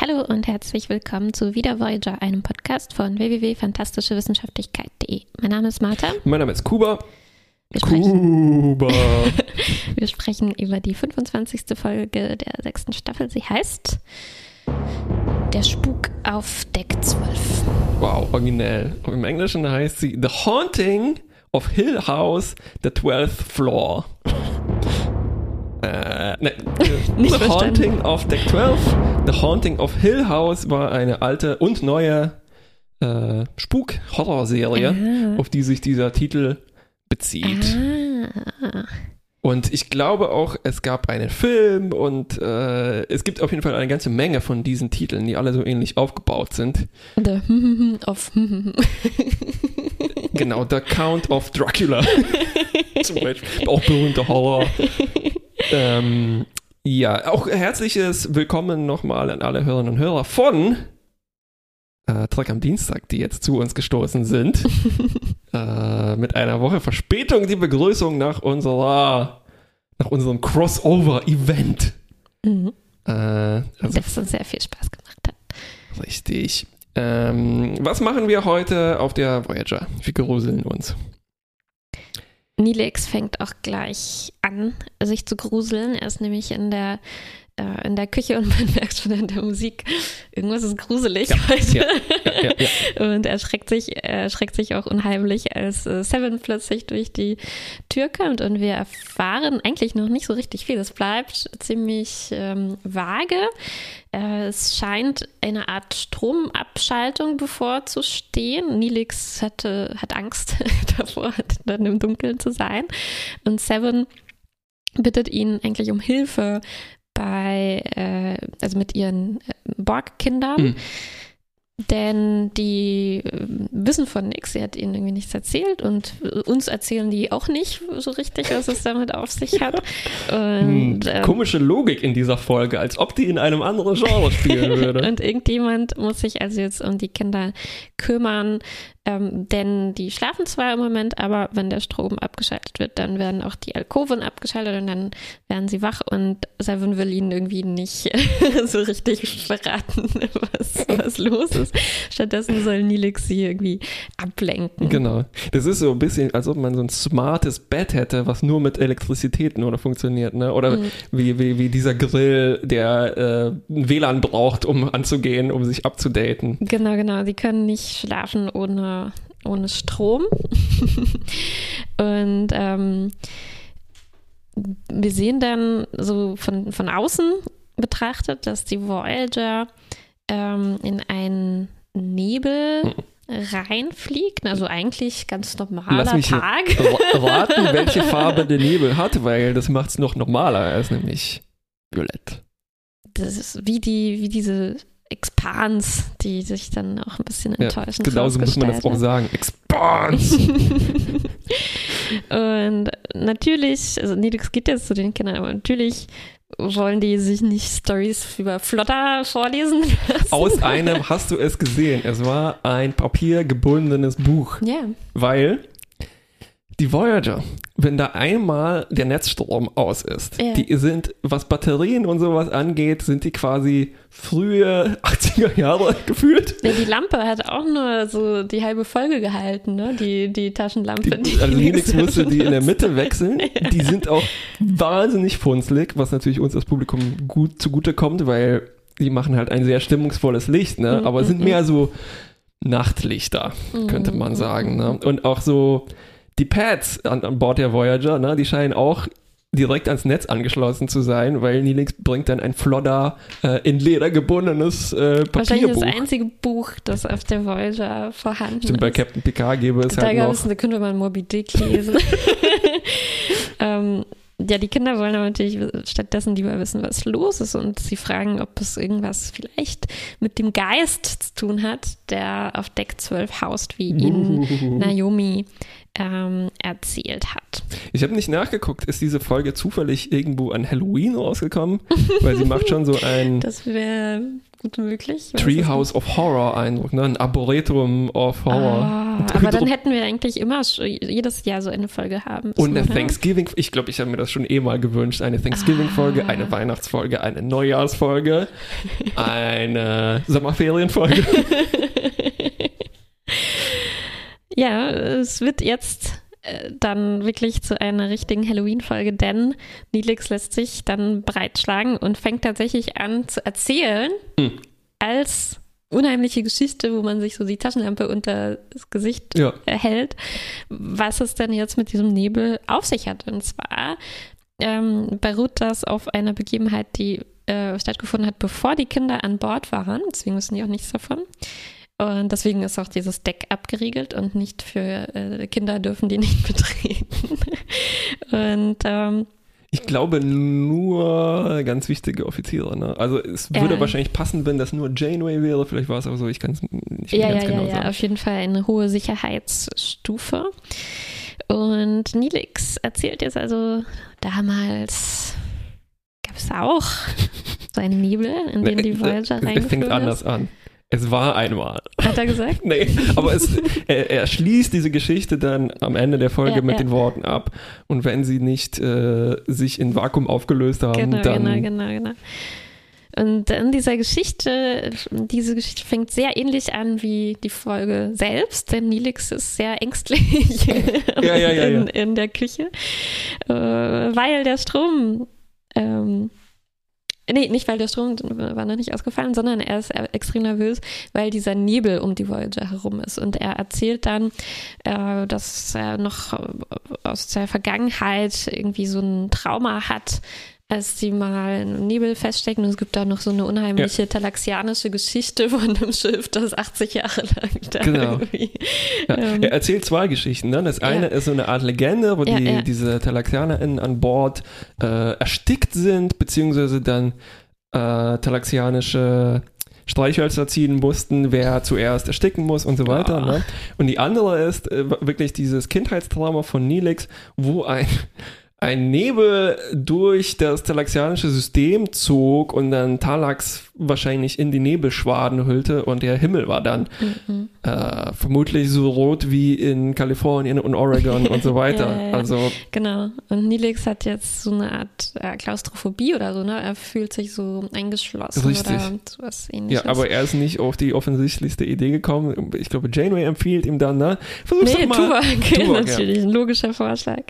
Hallo und herzlich willkommen zu Wieder Voyager, einem Podcast von www.fantastischewissenschaftlichkeit.de. Mein Name ist Martha. Mein Name ist Kuba. Wir sprechen, Kuba. wir sprechen über die 25. Folge der sechsten Staffel. Sie heißt Der Spuk auf Deck 12. wow, originell. Im Englischen heißt sie The Haunting of Hill House, the 12th Floor. Äh, ne, Nicht The verstanden. Haunting of Deck 12. The Haunting of Hill House war eine alte und neue äh, Spuk-Horror-Serie, Ah. auf die sich dieser Titel bezieht. Ah. Und ich glaube auch, es gab einen Film und äh, es gibt auf jeden Fall eine ganze Menge von diesen Titeln, die alle so ähnlich aufgebaut sind. The of Genau, The Count of Dracula. Zum Beispiel. Auch berühmter Horror. ähm, ja, auch herzliches Willkommen nochmal an alle Hörerinnen und Hörer von äh, Trek am Dienstag, die jetzt zu uns gestoßen sind. äh, mit einer Woche Verspätung die Begrüßung nach unserer, nach unserem Crossover-Event. Mhm. Äh, also Das uns sehr viel Spaß gemacht hat. Richtig. Ähm, was machen wir heute auf der Voyager? Wir gruseln uns. Nilex fängt auch gleich an, sich zu gruseln. Er ist nämlich in der, äh, in der Küche und man merkt schon an der Musik, irgendwas ist gruselig heute. ja, ja, ja, ja. Und er schreckt sich, er schreckt sich auch unheimlich, als äh, Seven plötzlich durch die Tür kommt. Und wir erfahren eigentlich noch nicht so richtig viel. Es bleibt ziemlich ähm, vage. Äh, es scheint eine Art Stromabschaltung bevorzustehen. Nilix hatte, hat Angst davor, dann im Dunkeln zu sein. Und Seven bittet ihn eigentlich um Hilfe bei, äh, also mit ihren äh, Borg-Kindern. Mhm. Denn die äh, wissen von nichts, sie hat ihnen irgendwie nichts erzählt und äh, uns erzählen die auch nicht so richtig, was es damit auf sich hat. Hm, Und, ähm, komische Logik in dieser Folge, als ob die in einem anderen Genre spielen würde. und irgendjemand muss sich also jetzt um die Kinder kümmern, ähm, denn die schlafen zwar im Moment, aber wenn der Strom abgeschaltet wird, dann werden auch die Alkoven abgeschaltet und dann werden sie wach und Seven will ihnen irgendwie nicht so richtig verraten, was, was los ist. Stattdessen soll Nilix sie irgendwie ablenken. Genau. Das ist so ein bisschen, als ob man so ein smartes Bett hätte, was nur mit Elektrizität nur noch funktioniert, ne? Oder Mhm. wie, wie, wie dieser Grill, der äh, WLAN braucht, um anzugehen, um sich abzudaten. Genau, genau. Sie können nicht schlafen ohne, ohne Strom. Und ähm, wir sehen dann so von, von außen betrachtet, dass die Voyager ähm, in einen Nebel reinfliegt. Also eigentlich ganz Lass normaler mich Tag. raten, welche Farbe der Nebel hat, weil das macht es noch normaler. Er ist nämlich violett. Das ist wie die, wie diese Expans, die sich dann auch ein bisschen Ja, enttäuschend genauso muss man das auch rausgestellt sagen. Expans! Und natürlich, also Nilix geht jetzt zu den Kindern, aber natürlich wollen die sich nicht Stories über Flotter vorlesen lassen. Aus einem hast du es gesehen. Es war ein papiergebundenes Buch. Ja, Weil die Voyager, wenn da einmal der Netzstrom aus ist, Ja. die sind, was Batterien und sowas angeht, sind die quasi frühe 80er Jahre gefühlt. ja, die Lampe hat auch nur so die halbe Folge gehalten, ne? Die, die Taschenlampe. Die, also Linux musste die in der Mitte wechseln. Die sind auch wahnsinnig funzlig, was natürlich uns als Publikum gut zugute kommt, weil die machen halt ein sehr stimmungsvolles Licht, ne? Mhm, aber sind mhm. mehr so Nachtlichter, könnte man sagen. Ne? Und auch so die Pads an, an Bord der Voyager, ne? die scheinen auch direkt ans Netz angeschlossen zu sein, weil Nilix bringt dann ein Flodder äh, in Leder gebundenes äh, Wahrscheinlich das Papierbuch. einzige Buch, das auf der Voyager vorhanden Stimmt, bei ist. Captain Picard gäbe es da halt noch da könnte man Moby Dick lesen. ähm, ja, die Kinder wollen aber natürlich stattdessen lieber wissen, was los ist und sie fragen, ob es irgendwas vielleicht mit dem Geist zu tun hat, der auf Deck 12 haust, wie ihnen Naomi ähm, erzählt hat. Ich habe nicht nachgeguckt, ist diese Folge zufällig irgendwo an Halloween rausgekommen? Weil sie macht schon so ein, Das wäre gut möglich. Treehouse of Horror Eindruck, ne? Ein Arboretum of Horror. Ah, aber dann hätten wir eigentlich immer jedes Jahr so eine Folge haben. Und eine müssen, oder? Thanksgiving, ich glaube, ich habe mir das schon eh mal gewünscht. Eine Thanksgiving-Folge, Ah. eine Weihnachtsfolge, eine Neujahrsfolge, eine Sommerferienfolge. Ja, es wird jetzt äh, dann wirklich zu einer richtigen Halloween-Folge, denn Nilix lässt sich dann breitschlagen und fängt tatsächlich an zu erzählen Hm. als unheimliche Geschichte, wo man sich so die Taschenlampe unter das Gesicht Ja. hält, was es denn jetzt mit diesem Nebel auf sich hat. Und zwar ähm, beruht das auf einer Begebenheit, die äh, stattgefunden hat, bevor die Kinder an Bord waren. Deswegen wissen die auch nichts davon. Und deswegen ist auch dieses Deck abgeriegelt und nicht für äh, Kinder dürfen die nicht betreten. und ähm, Ich glaube nur ganz wichtige Offiziere. Ne? Also es würde Ja. wahrscheinlich passen, wenn das nur Janeway wäre. Vielleicht war es aber so, ich kann es nicht ja, ganz ja, genau ja, ja, sagen. auf jeden Fall eine hohe Sicherheitsstufe. Und Nilix erzählt jetzt also, damals gab es auch so einen Nebel, in den die Voyager es fängt reingeflogen anders ist. an. Es war einmal. Hat er gesagt? Nee, aber es, er, er schließt diese Geschichte dann am Ende der Folge Ja, mit ja. den Worten ab. Und wenn sie nicht äh, sich in Vakuum aufgelöst haben, Genau, dann. genau, genau, genau. Und in dieser Geschichte, diese Geschichte fängt sehr ähnlich an wie die Folge selbst, denn Nilix ist sehr ängstlich Ja, in, in der Küche, äh, weil der Strom, ähm, nee, nicht weil der Strom war noch nicht ausgefallen, sondern er ist extrem nervös, weil dieser Nebel um die Voyager herum ist. Und er erzählt dann, äh, dass er noch aus der Vergangenheit irgendwie so ein Trauma hat, als sie mal im Nebel feststecken. Und es gibt da noch so eine unheimliche talaxianische Geschichte von einem Schiff, das 80 Jahre lang da Genau. irgendwie. Ja, ähm, er erzählt zwei Geschichten. Ne? Das Ja. eine ist so eine Art Legende, wo Ja, die, ja. diese TalaxianerInnen an Bord äh, erstickt sind, beziehungsweise dann äh, talaxianische Streichhölzer ziehen mussten, wer zuerst ersticken muss und so weiter. Ne? Und die andere ist äh, wirklich dieses Kindheitstrauma von Nilix, wo ein, ein Nebel durch das talaxianische System zog und dann Talax wahrscheinlich in die Nebelschwaden hüllte und der Himmel war dann mhm. äh, vermutlich so rot wie in Kalifornien und Oregon und so weiter. Ja, ja, ja. Also Genau. Und Nilix hat jetzt so eine Art äh, Klaustrophobie oder so, ne? Er fühlt sich so eingeschlossen Richtig. oder sowas ähnliches. ja, aber er ist nicht auf die offensichtlichste Idee gekommen. Ich glaube, Janeway empfiehlt ihm dann, ne? Versuch's Nee, doch mal. Tuvok, Tuvok, ja. natürlich, ein logischer Vorschlag.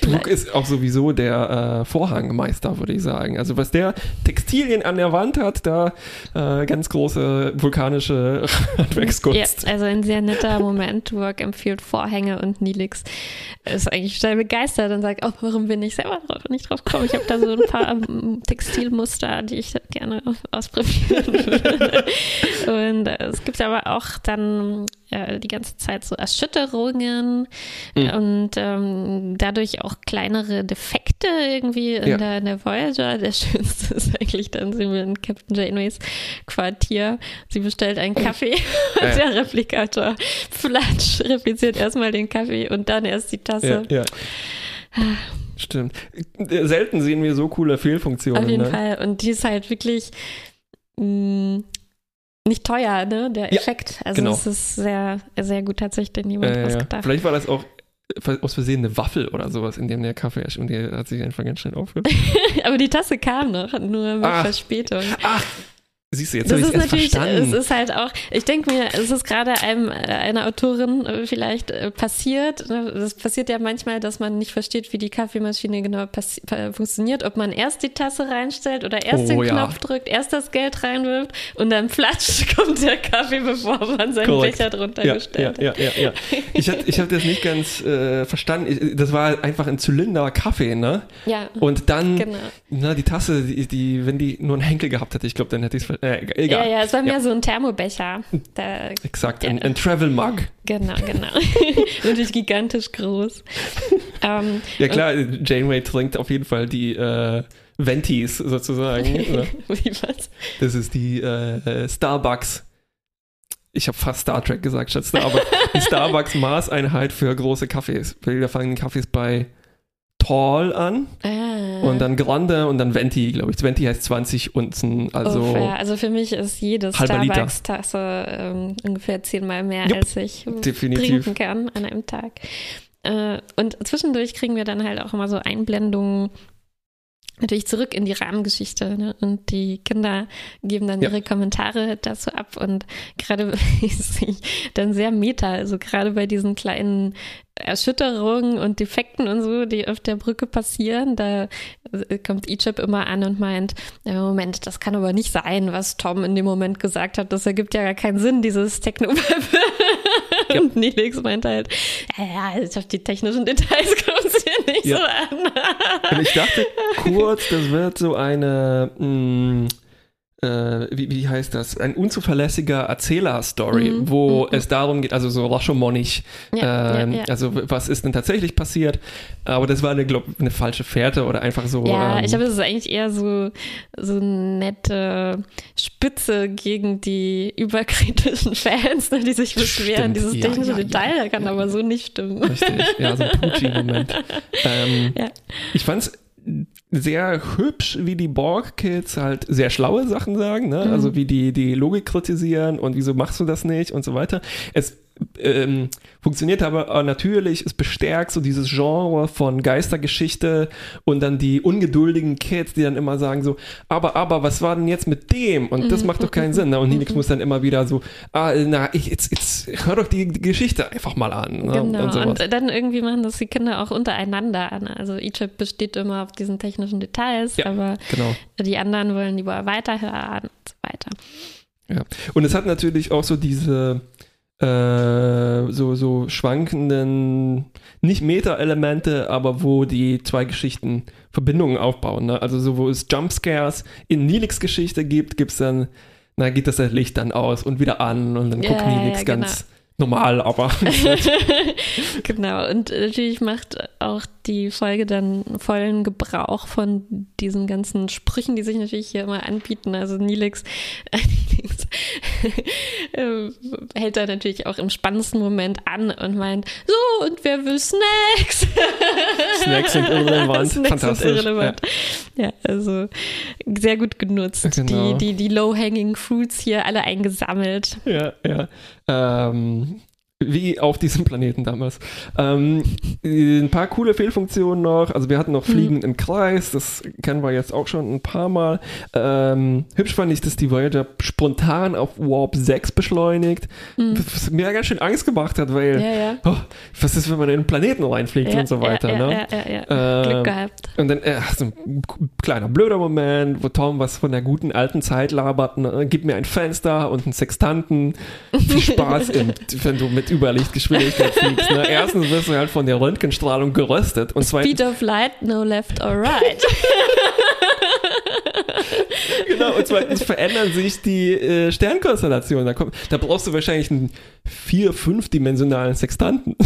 Tuvok ist auch sowieso der äh, Vorhangmeister, würde ich sagen. Also was der Textilien an der Wand hat, da äh, ganz große vulkanische Ja, Handwerkskunst. also ein sehr netter Moment. Tuvok empfiehlt Vorhänge und Nilix ist eigentlich schnell begeistert und sagt, oh, warum bin ich selber drauf, nicht drauf gekommen? Ich habe da so ein paar ähm, Textilmuster, die ich gerne ausprobieren würde. Und äh, es gibt aber auch dann äh, die ganze Zeit so Erschütterungen Mhm. und ähm, dadurch auch kleinere Defekte irgendwie in, Ja. der, in der Voyager. Der schönste ist eigentlich dann sind wir in Captain Janeways Quartier. Sie bestellt einen Kaffee Ja. und der Replikator Flatsch repliziert erstmal den Kaffee und dann erst die Tasse. Ja, ja. Stimmt. Selten sehen wir so coole Fehlfunktionen. Auf jeden ne? Fall. Und die ist halt wirklich mh, nicht teuer, ne? Der Ja, Effekt. Also genau. es ist sehr, sehr gut tatsächlich niemand Äh, ja. ausgedacht. Vielleicht war das auch aus Versehen eine Waffel oder sowas, in dem der Kaffee ist und der hat sich einfach ganz schnell aufgelöst. Aber die Tasse kam noch, nur mit Ach. Verspätung. Ach, siehst du, jetzt Das ist erst natürlich, verstanden. es ist halt auch, ich denke mir, es ist gerade einem, äh, einer Autorin äh, vielleicht äh, passiert. ne? Das passiert ja manchmal, dass man nicht versteht, wie die Kaffeemaschine genau funktioniert. Ob man erst die Tasse reinstellt oder erst Oh, den ja. Knopf drückt, erst das Geld reinwirft und dann flatsch kommt der Kaffee, bevor man seinen Korrekt. Becher drunter ja, ja, gestellt ja, ja, ja. Ich habe ich hab das nicht ganz äh, verstanden. Ich, das war einfach ein Zylinder Kaffee, ne? Ja, Und dann, genau. na, die Tasse, die, die, wenn die nur einen Henkel gehabt hätte, ich glaube, dann hätte ich es. Äh, egal. Ja, ja, es war mehr Ja. so ein Thermobecher. Da, Exakt, ein, Ja. ein Travel Mug. genau, genau. Natürlich gigantisch groß. ähm, Ja klar, Janeway trinkt auf jeden Fall die äh, Ventis sozusagen. ne? wie was? Das ist die äh, Starbucks. Ich habe fast Star Trek gesagt statt Starbucks. Die Starbucks Maßeinheit für große Kaffees. Da fangen Kaffees bei Paul an Ah. und dann Grande und dann Venti, glaube ich. Venti heißt 20 Unzen, also Uff, ja, also für mich ist jede. Starbucks-Tasse ähm, ungefähr zehnmal mehr, Jupp, als ich definitiv. trinken kann an einem Tag. Äh, und zwischendurch kriegen wir dann halt auch immer so Einblendungen natürlich zurück in die Rahmengeschichte. Ne? Und die Kinder geben dann Ja. ihre Kommentare dazu ab. Und gerade ist sie dann sehr meta, also gerade bei diesen kleinen Erschütterungen und Defekten und so, die auf der Brücke passieren, da äh, kommt Egypt immer an und meint, "Ja, Moment, das kann aber nicht sein, was Tom in dem Moment gesagt hat. Das ergibt ja gar keinen Sinn, dieses techno Ja. Und Nelix meint halt, ja, ja, also auf die technischen Details kommt es hier nicht Ja. so an. Und ich dachte kurz, das wird so eine, mh, äh, wie, wie heißt das? Ein unzuverlässiger Erzähler-Story, Mhm, wo mhm. es darum geht, also so Rashomonisch, Ja, ähm, ja, ja. also was ist denn tatsächlich passiert? Aber das war eine, glaub, eine falsche Fährte oder einfach so. Ja, ähm, ich glaube, es ist eigentlich eher so, so eine nette Spitze gegen die überkritischen Fans, ne, die sich beschweren. Stimmt, Dieses technische Detail ja, kann aber so nicht stimmen. Richtig, ja, so ein Pucci-Moment. ähm, Ja. Ich fand's sehr hübsch, wie die Borg-Kids halt sehr schlaue Sachen sagen, ne? Mhm. also wie die die Logik kritisieren und wieso machst du das nicht und so weiter. Es ähm, funktioniert aber äh, natürlich, es bestärkt so dieses Genre von Geistergeschichte und dann die ungeduldigen Kids, die dann immer sagen so, aber, aber, was war denn jetzt mit dem? Und das Mhm, macht doch keinen Sinn. Ne? Und Nilix mhm. muss dann immer wieder so, ah, na, ich, jetzt, jetzt hör doch die, die Geschichte einfach mal an. Ne? Genau, und und dann irgendwie machen das die Kinder auch untereinander an. Also Egypt besteht immer auf diesen technischen Details, Ja. aber genau. die anderen wollen lieber weiterhören und so weiter. Ja. Und es hat natürlich auch so diese äh, so, so schwankenden, nicht Meta-Elemente, aber wo die zwei Geschichten Verbindungen aufbauen. Ne? Also so, wo es Jumpscares in Nilix Geschichte gibt, gibt es dann, na, geht das Licht dann aus und wieder an und dann Ja, guckt Nilix ja, ganz normal, aber genau, und natürlich macht auch die Folge dann vollen Gebrauch von diesen ganzen Sprüchen, die sich natürlich hier immer anbieten. Also Nilix, äh, Nilix hält da natürlich auch im spannendsten Moment an und meint, so, und wer will Snacks? Snacks sind irrelevant. Snacks Fantastisch. Sind irrelevant. Ja. also sehr gut genutzt. Genau. Die, die, die low-hanging fruits hier alle eingesammelt. Ja, ja. Ähm, wie auf diesem Planeten damals. Ähm, ein paar coole Fehlfunktionen noch. Also wir hatten noch Fliegen im Kreis, das kennen wir jetzt auch schon ein paar Mal. Ähm, hübsch fand ich, dass die Voyager spontan auf Warp 6 beschleunigt, was mir ganz schön Angst gemacht hat, weil Ja, ja. oh, was ist, wenn man in den Planeten reinfliegt ja und so weiter. ja, ne? ja, ja, ja. Ähm, Glück gehabt. Und dann, äh, so ein kleiner blöder Moment, wo Tom was von der guten alten Zeit labert. Ne? Gib mir ein Fenster und einen Sextanten. Viel Spaß, in, wenn du mit Überlichtgeschwindigkeit fliegst. Ne? Erstens wirst du halt von der Röntgenstrahlung geröstet. Und zweitens, Speed of light, no left or right. genau, und zweitens verändern sich die äh, Sternkonstellationen. Da, kommt, da brauchst du wahrscheinlich einen vier-, fünfdimensionalen Sextanten.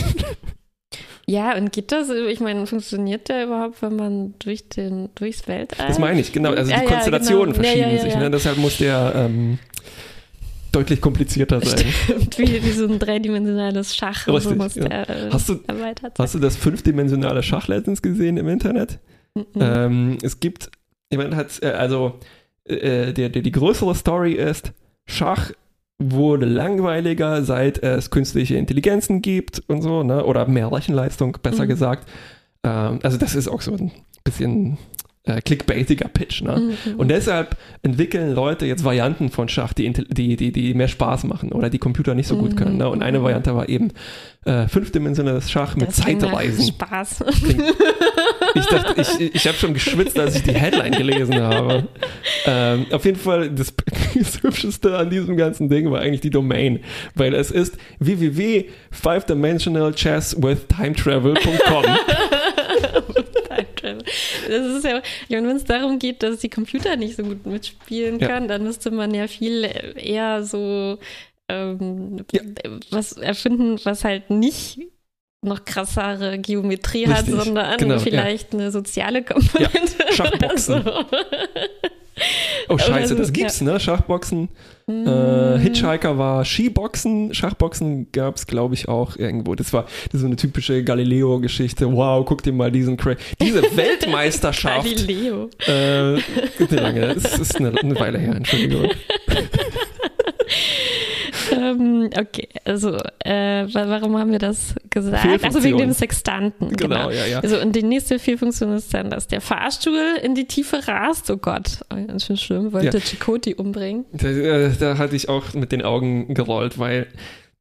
ja, und geht das? Ich meine, funktioniert der überhaupt, wenn man durch den, durchs Weltall? Das meine ich, genau. Also die ja, Konstellationen genau. Ja, verschieben ja, sich. Ne? Deshalb muss der ähm, deutlich komplizierter sein. Stimmt, wie, wie so ein dreidimensionales Schach. Richtig, muss ja. der äh, Hast du- erweitert sein. Hast du das fünfdimensionale Schach letztens gesehen im Internet? Mhm. Ähm, es gibt, jemand hat, äh, also äh, der, der, die größere Story ist, Schach wurde langweiliger, seit es künstliche Intelligenzen gibt und so, ne? oder mehr Rechenleistung, besser Mhm. gesagt. Ähm, also das ist auch so ein bisschen äh, clickbaitiger Pitch. Ne? Mhm. Und deshalb entwickeln Leute jetzt Varianten von Schach, die, die, die, die mehr Spaß machen oder die Computer nicht so gut können. Ne? Und eine Mhm. Variante war eben äh, fünfdimensionales Schach mit Das klingt Zeitreisen. Spaß. Ich dachte, ich, ich habe schon geschwitzt, als ich die Headline gelesen habe. Ähm, auf jeden Fall, das, das Hübscheste an diesem ganzen Ding war eigentlich die Domain, weil es ist www.5dimensionalchesswithtimetravel.com. Das ist ja, wenn es darum geht, dass die Computer nicht so gut mitspielen Ja. kann, dann müsste man ja viel eher so ähm, Ja. was erfinden, was halt nicht noch krassere Geometrie hat, Richtig, sondern genau, ja. vielleicht eine soziale Komponente. Schachboxen. oder so. Oh scheiße, so, das gibt's, ne? Schachboxen. Äh, Hitchhiker war Skiboxen, Schachboxen gab es, glaube ich, auch irgendwo. Das war das ist so eine typische Galileo-Geschichte. Wow, guck dir mal diesen Cra Diese Weltmeisterschaft. Galileo. äh, lange? Es ist eine, eine Weile her, Entschuldigung. ähm, okay, also äh, wa- warum haben wir das gesagt? Also wegen dem Sextanten. Genau, Genau. ja, ja. Also und die nächste Fehlfunktion ist dann, dass der Fahrstuhl in die Tiefe rast. Oh Gott, oh, ganz schön schlimm. Wollte Ja. Chakoti umbringen. Da, äh, da hatte ich auch mit den Augen gerollt, weil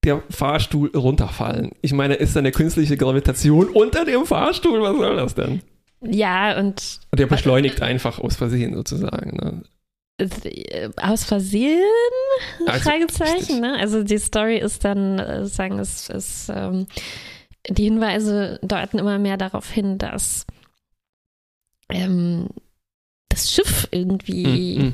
der Fahrstuhl runterfallen. Ich meine, ist da eine künstliche Gravitation unter dem Fahrstuhl? Was soll das denn? Ja, und Und der beschleunigt einfach aus Versehen sozusagen. Ne? Aus Versehen? Also, Fragezeichen, ne? Also die Story ist dann, äh, sagen, es ist, ähm, die Hinweise deuten immer mehr darauf hin, dass ähm, das Schiff irgendwie Mm, mm.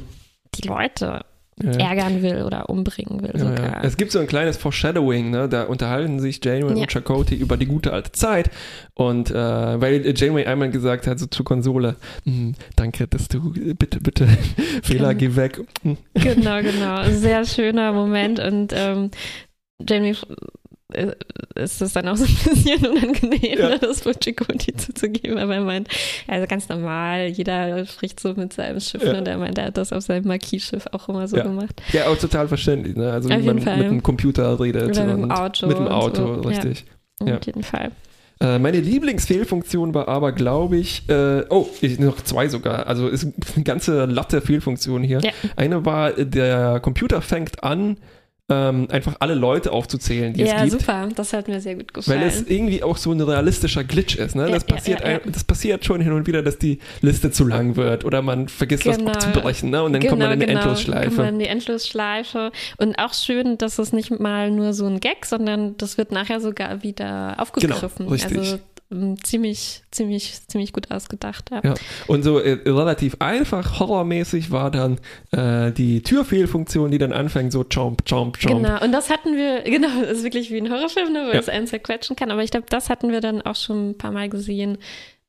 die Leute. Ärgern will oder umbringen will Ja, sogar. ja. Es gibt so ein kleines Foreshadowing, ne? da unterhalten sich Janeway Ja. und Chakotay über die gute alte Zeit und äh, weil Janeway einmal gesagt hat so zur Konsole, "Hm, danke, dass du, bitte, bitte, Fehler, Genau. geh weg. Genau, genau. Sehr schöner Moment und ähm, Jamie äh, ist es dann auch so ein bisschen unangenehm, Ja. ne, das Chakoti zuzugeben, aber er meint, also ganz normal, jeder spricht so mit seinem Schiff Ja. und er meint, er hat das auf seinem Marquis-Schiff auch immer so Ja. gemacht. Ja, auch total verständlich, ne? also Auf wie man Fall. mit dem Computer redet. Oder mit dem Auto Mit dem Auto, so, ja. richtig. Auf Ja. jeden Fall. Äh, meine Lieblingsfehlfunktion war aber, glaube ich, äh, oh, ich, noch zwei sogar. Also ist eine ganze Latte Fehlfunktionen hier. Eine war, äh, der Computer fängt an, ähm, einfach alle Leute aufzuzählen, die Ja, es gibt. super. Das hat mir sehr gut gefallen. Weil es irgendwie auch so ein realistischer Glitch ist. Ne? Ja, Das, ja, passiert ja, ja. ein, das passiert schon hin und wieder, dass die Liste zu lang wird oder man vergisst Genau. was abzubrechen. Ne? Und dann kommt man in eine Kommt Endlosschleife. man in die Endlosschleife. Und auch schön, dass es nicht mal nur so ein Gag, sondern das wird nachher sogar wieder aufgegriffen. Genau, richtig. Also ähm, ziemlich, ziemlich, ziemlich gut ausgedacht. Ja. Ja. Und so äh, relativ einfach, horrormäßig war dann äh, die Türfehlfunktion, die dann anfängt, so chomp, chomp, chomp. Genau, und das hatten wir, genau, das ist wirklich wie ein Horrorfilm, ne, wo Ja. es einen zerquetschen kann. Aber ich glaube, das hatten wir dann auch schon ein paar Mal gesehen,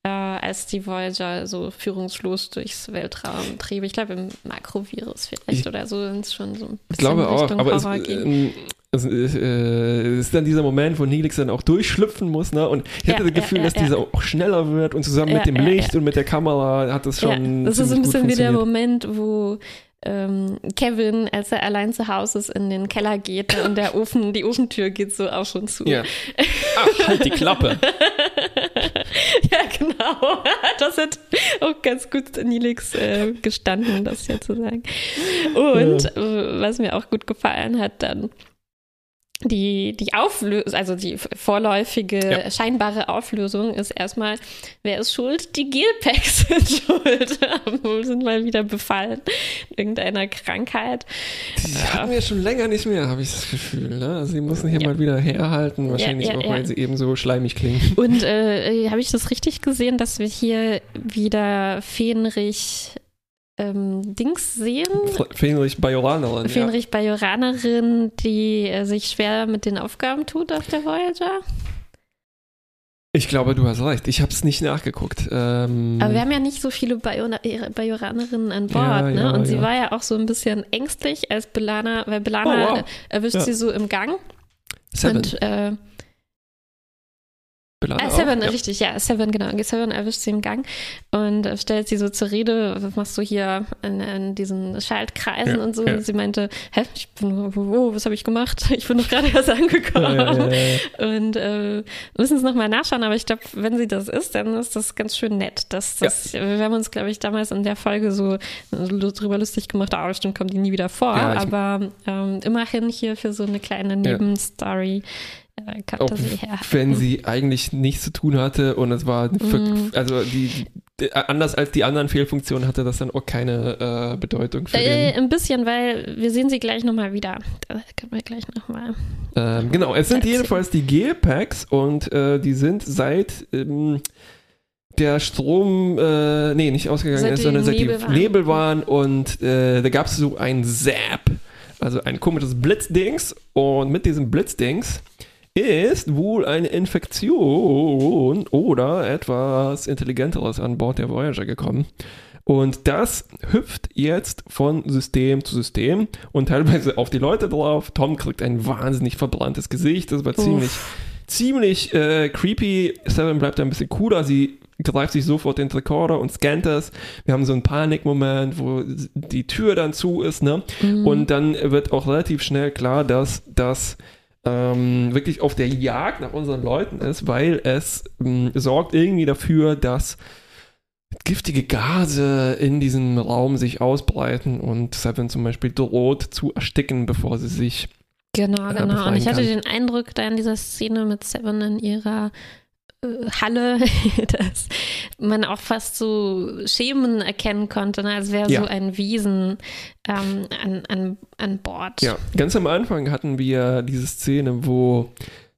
äh, als die Voyager so führungslos durchs Weltraum trieb. Ich glaube, im Makrovirus vielleicht Ich- oder so sind es schon so ein bisschen Ich glaube auch, Richtung aber es, ähm, es, äh, es ist dann dieser Moment, wo Neelix dann auch durchschlüpfen muss, ne? Und ich hatte Ja, das Gefühl, ja, dass ja, dieser auch schneller wird und zusammen mit dem Licht und mit der Kamera hat das schon. das ist ein bisschen wie der. Moment, wo ähm, Kevin, als er allein zu Hause ist, in den Keller geht ne, und der Ofen, die Ofentür geht so auf und zu. Ja. Ach, halt die Klappe. ja, genau. Das hat auch ganz gut Nilix äh, gestanden, das ja zu sagen. Und äh, was mir auch gut gefallen hat, dann die, die Auflösung, also die vorläufige, Ja. scheinbare Auflösung ist erstmal, wer ist schuld? Die Gelpacks sind schuld. sind mal wieder befallen. Irgendeiner Krankheit. Die hatten wir schon länger nicht mehr, habe ich das Gefühl. Ne? Also die müssen hier Ja. mal wieder herhalten, wahrscheinlich ja, auch, ja. weil sie eben so schleimig klingen. Und äh, habe ich das richtig gesehen, dass wir hier wieder Fähnrich ähm, Dings sehen? Fähnrich Bajoranerin. Ja. Fähnrich Bajoranerin, die äh, sich schwer mit den Aufgaben tut auf der Voyager. Ich glaube, du hast recht. Ich habe es nicht nachgeguckt. Ähm, Aber wir haben ja nicht so viele äh, Bajoranerinnen an Bord, Ja, ne? ja, Und sie ja. war ja auch so ein bisschen ängstlich, als Belana, weil Oh, Belana wow. äh, erwischt sie so im Gang. Seven. Und äh, Belana Ah? Seven, Ja. richtig, ja, Seven, genau. Seven erwischt sie im Gang und äh, stellt sie so zur Rede, was machst du hier in, in diesen Schaltkreisen Ja, und so. Und sie meinte, hä, ich bin, wo, was habe ich gemacht? Ich bin doch gerade erst angekommen. Und äh, müssen es nochmal nachschauen, aber ich glaube, wenn sie das ist, dann ist das ganz schön nett. Das, das, Wir haben uns, glaube ich, damals in der Folge so drüber lustig gemacht, ah, bestimmt kommt die nie wieder vor. Aber ähm, immerhin hier für so eine kleine Nebenstory äh, kommt Auch das her. wenn sie eigentlich nichts zu tun hatte und es war, für, Mhm. also die, die, anders als die anderen Fehlfunktionen hatte das dann auch keine äh, Bedeutung für Äh, den. ein bisschen, weil wir sehen sie gleich nochmal wieder. Da können wir gleich nochmal. Ähm, genau, es sind jedenfalls die Gelpacks und äh, die sind seit ähm, der Strom, äh, nee, nicht ausgegangen Seit ist, sondern seit Nebel die waren. Nebel waren und äh, da gab es so ein Zap, also ein komisches Blitzdings und mit diesem Blitzdings ist wohl eine Infektion oder etwas Intelligenteres an Bord der Voyager gekommen. Und das hüpft jetzt von System zu System und teilweise auf die Leute drauf. Tom kriegt ein wahnsinnig verbranntes Gesicht. Das war Uff. ziemlich, ziemlich äh, creepy. Seven bleibt ein bisschen cooler. Sie greift sich sofort den Rekorder und scannt das. Wir haben so einen Panikmoment, wo die Tür dann zu ist, ne? Mhm. Und dann wird auch relativ schnell klar, dass das ähm, wirklich auf der Jagd nach unseren Leuten ist, weil es ähm, sorgt irgendwie dafür, dass giftige Gase in diesem Raum sich ausbreiten und Seven zum Beispiel droht zu ersticken, bevor sie sich Genau, äh, genau. Und ich hatte den Eindruck, da in dieser Szene mit Seven in ihrer Halle, dass man auch fast so Schemen erkennen konnte, ne? als wäre Ja. so ein Wesen ähm, an, an, an Bord. Ja, ganz am Anfang hatten wir diese Szene, wo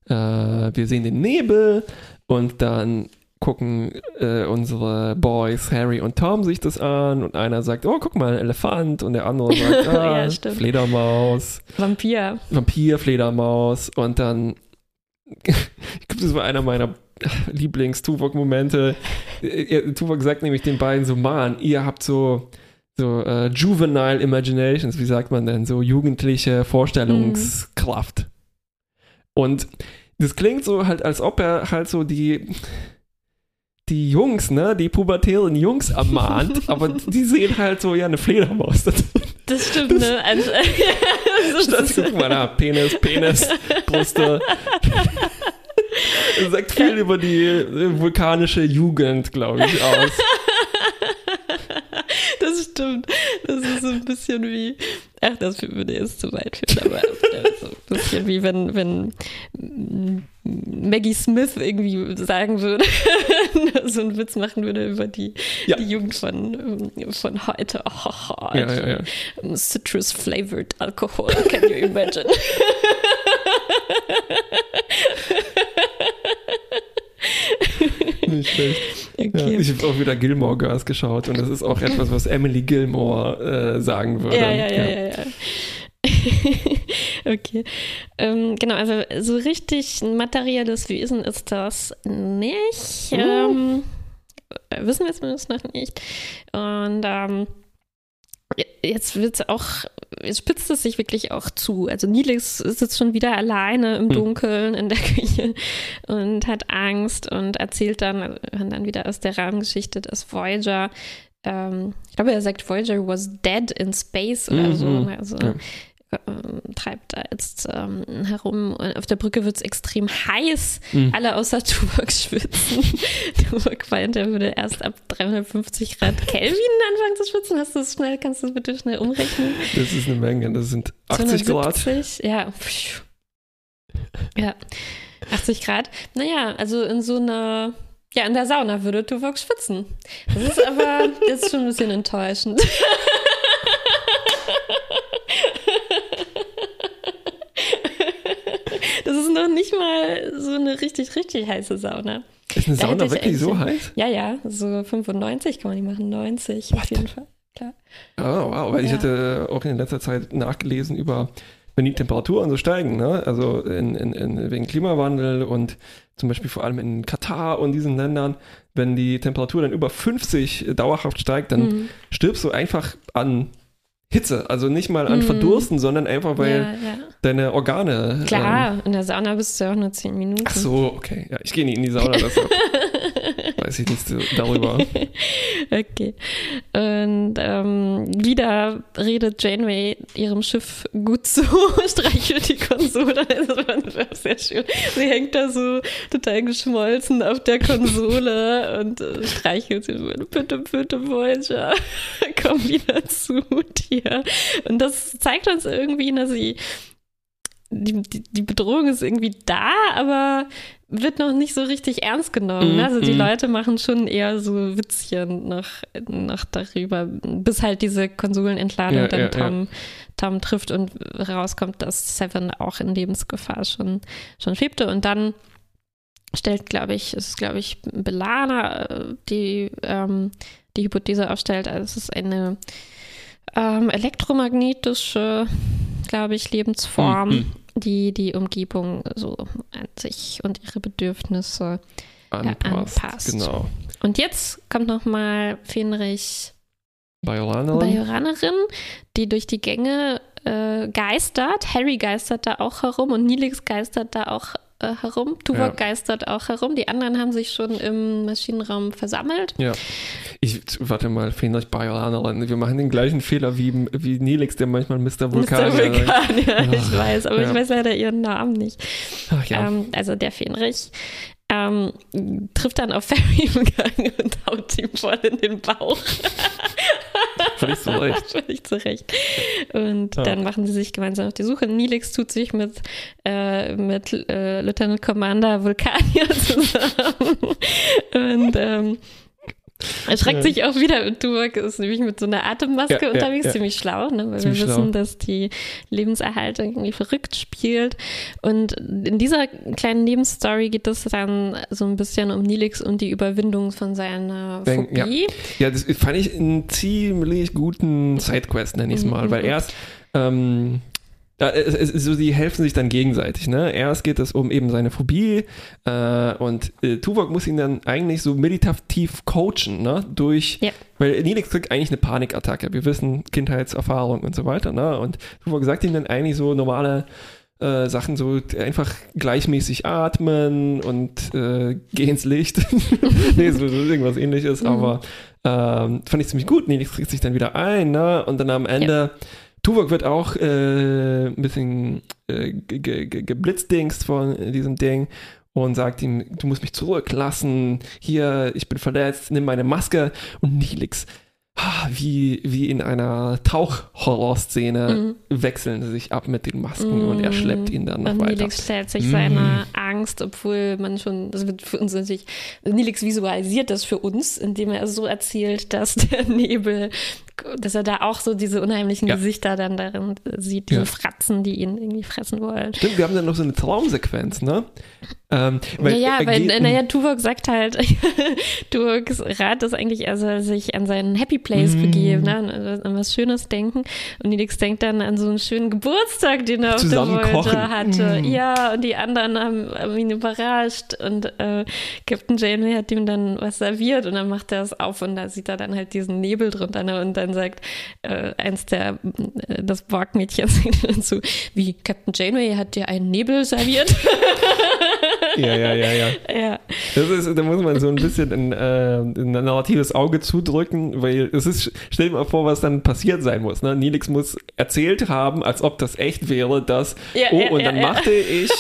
äh, wir sehen den Nebel und dann gucken äh, unsere Boys Harry und Tom sich das an und einer sagt, oh, guck mal, ein Elefant und der andere sagt, ah, Ja. Fledermaus, Vampir. Vampir, Fledermaus und dann, ich glaube, das war einer meiner Lieblings-Tuvok-Momente. Äh, Tuvok sagt nämlich den beiden so, Mann, ihr habt so so äh, juvenile imaginations, wie sagt man denn, so jugendliche Vorstellungskraft. Und das klingt so halt, als ob er halt so die die Jungs, ne, die pubertären Jungs ermahnt, aber die sehen halt so, ja, eine Fledermaus da drin. Das stimmt, ne? Also, das Statt, ist- guck mal da, Penis, Penis, Brüste. Das sagt viel über die äh, vulkanische Jugend, glaube ich, aus. Das stimmt. Das ist so ein bisschen wie. Ach, das würde jetzt zu weit führen, aber äh, so ein bisschen wie wenn, wenn Maggie Smith irgendwie sagen würde, so einen Witz machen würde über die, Ja. die Jugend von, ähm, von heute. Oh, Ja, ja, ja. Citrus flavored alcohol, can you imagine? Nicht schlecht. Ja, Okay. ich habe auch wieder Gilmore Girls geschaut und das ist auch etwas, was Emily Gilmore äh, sagen würde. Ja, ja, ja, ja, ja. okay. Ähm, genau, also so richtig materielles Wesen ist das nicht. Ähm, äh, wissen wir zumindest noch nicht. Und ähm, jetzt wird es auch, jetzt spitzt es sich wirklich auch zu. Also Nilix sitzt schon wieder alleine im Hm. Dunkeln in der Küche und hat Angst und erzählt dann, dann wieder aus der Rahmengeschichte, dass Voyager, ähm, ich glaube, er sagt, Voyager was dead in space oder Mhm. so. Also Ja. Ähm, treibt da jetzt ähm, herum. Und auf der Brücke wird es extrem heiß. Mhm. Alle außer Tuvok schwitzen. Tuvok meint, er würde erst ab 350 Grad Kelvin anfangen zu schwitzen. Hast du das schnell, kannst du das bitte schnell umrechnen? Das ist eine Menge, das sind 80 Grad. 270? Ja. Ja, 80 Grad. Naja, also in so einer, ja, in der Sauna würde Tuvok schwitzen. Das ist aber jetzt schon ein bisschen enttäuschend. Das ist noch nicht mal so eine richtig, richtig heiße Sauna. Ist eine Da Sauna ich wirklich so heiß? Ja, ja, so 95 kann man die machen, 90 auf What? jeden Fall. Klar. Oh, wow, weil ich Ja. hatte auch in letzter Zeit nachgelesen über, wenn die Temperaturen so steigen, ne? also in, in, in, wegen Klimawandel und zum Beispiel vor allem in Katar und diesen Ländern, wenn die Temperatur dann über 50 dauerhaft steigt, dann Mhm. stirbst du einfach an Hitze, also nicht mal an Mhm. Verdursten, sondern einfach, weil ja, ja. deine Organe. Ähm, Klar, in der Sauna bist du ja auch nur 10 Minuten. ach so, okay. Ja, ich gehe nie in die Sauna, deshalb weiß ich nichts darüber. Okay. Und ähm, wieder redet Janeway ihrem Schiff gut zu, streichelt die Konsole. Das war sehr schön. Sie hängt da so total geschmolzen auf der Konsole und äh, streichelt sie so, bitte, bitte, Voyager, komm wieder zu dir. Und das zeigt uns irgendwie, dass sie die, die, Bedrohung ist irgendwie da, aber wird noch nicht so richtig ernst genommen. Ne? Also die mhm. Leute machen schon eher so Witzchen noch, noch darüber, bis halt diese Konsolenentladung Ja, dann ja, Tom, Tom trifft und rauskommt, dass Seven auch in Lebensgefahr schon, schon schwebte. Und dann stellt, glaube ich, ist glaube ich Belana, äh, die ähm, die Hypothese aufstellt, also es ist eine ähm, elektromagnetische, glaube ich, Lebensform, Mhm. die die Umgebung so an sich und ihre Bedürfnisse. Anpasst. anpasst. Genau. Und jetzt kommt noch mal Fenrich Bajoranerin. Bajoranerin, die durch die Gänge äh, geistert. Harry geistert da auch herum und Nilix geistert da auch äh, herum. Tuvok Ja. geistert auch herum. Die anderen haben sich schon im Maschinenraum versammelt. Ja. Ich, warte mal, Fähnrich Bajoranerin. Wir machen den gleichen Fehler wie, wie Nelix, der manchmal Mr. Vulkan. Mr. Vulkan, ja, Ja. ich weiß, aber Ja. ich weiß leider ihren Namen nicht. Ach ja. Ähm, also der Fenrich ähm, trifft dann auf Harry im Gang und haut ihm voll in den Bauch. Völlig zu Recht. Völlig zu Recht. Und Ja. dann machen sie sich gemeinsam auf die Suche. Nilix tut sich mit, äh, mit äh, Lieutenant Commander Vulkanier zusammen. Und ähm, erschreckt Ja. sich auch wieder. Und Tuvok ist nämlich mit so einer Atemmaske Ja, ja, unterwegs, ja. ziemlich schlau, ne? weil Ziemlich wir wissen, schlau. dass die Lebenserhaltung irgendwie verrückt spielt. Und in dieser kleinen Nebenstory geht es dann so ein bisschen um Nilix und die Überwindung von seiner Denk- ja. Phobie. Ja, das fand ich einen ziemlich guten Sidequest, nenne ich es mal, Mhm. weil erst, ähm, da, es, es, so, die helfen sich dann gegenseitig, ne? Erst geht es um eben seine Phobie äh, und äh, Tuvok muss ihn dann eigentlich so meditativ coachen, ne? Durch, Ja. weil Nilix kriegt eigentlich eine Panikattacke. Wir wissen Kindheitserfahrung und so weiter, ne? Und Tuvok sagt ihm dann eigentlich so normale äh, Sachen so einfach gleichmäßig atmen und äh, geh ins Licht. nee, so, so irgendwas ähnliches, Mhm. aber ähm, fand ich ziemlich gut. Nelix kriegt sich dann wieder ein, ne? Und dann am Ende, Tuvok wird auch äh, ein bisschen äh, ge- ge- ge- geblitzdingst von diesem Ding und sagt ihm, du musst mich zurücklassen, hier, ich bin verletzt, nimm meine Maske und Nelix. ah, Wie, wie in einer Tauchhorrorszene wechseln sie sich ab mit den Masken und er schleppt ihn dann noch Und weiter. Nilix stellt sich Mm. seiner Angst, obwohl man schon, das wird für uns natürlich, Nilix visualisiert das für uns, indem er so erzählt, dass der Nebel, dass er da auch so diese unheimlichen Ja. Gesichter dann darin sieht, diese Ja. Fratzen, die ihn irgendwie fressen wollen. Stimmt, wir haben dann noch so eine Traumsequenz, ne? Ähm, weil naja, weil, naja, Tuvok sagt halt, Tuvoks Rat ist eigentlich, er soll sich an seinen Happy Place Mm. begeben, ne, an was Schönes denken. Und Nilix denkt dann an so einen schönen Geburtstag, den er auf der Voyager hatte. Mm. Ja, und die anderen haben, haben ihn überrascht und äh, Captain Janeway hat ihm dann was serviert und dann macht er es auf und da sieht er dann halt diesen Nebel drunter ne, und dann sagt äh, eins der, äh, das Borg-Mädchen dazu, wie Captain Janeway hat dir einen Nebel serviert? Ja, ja, ja, ja. ja. Das ist, da muss man so ein bisschen ein, äh, ein narratives Auge zudrücken, weil es ist, stell dir mal vor, was dann passiert sein muss. Ne? Nilix muss erzählt haben, als ob das echt wäre, dass, Ja, oh, ja, und ja, dann ja. machte ich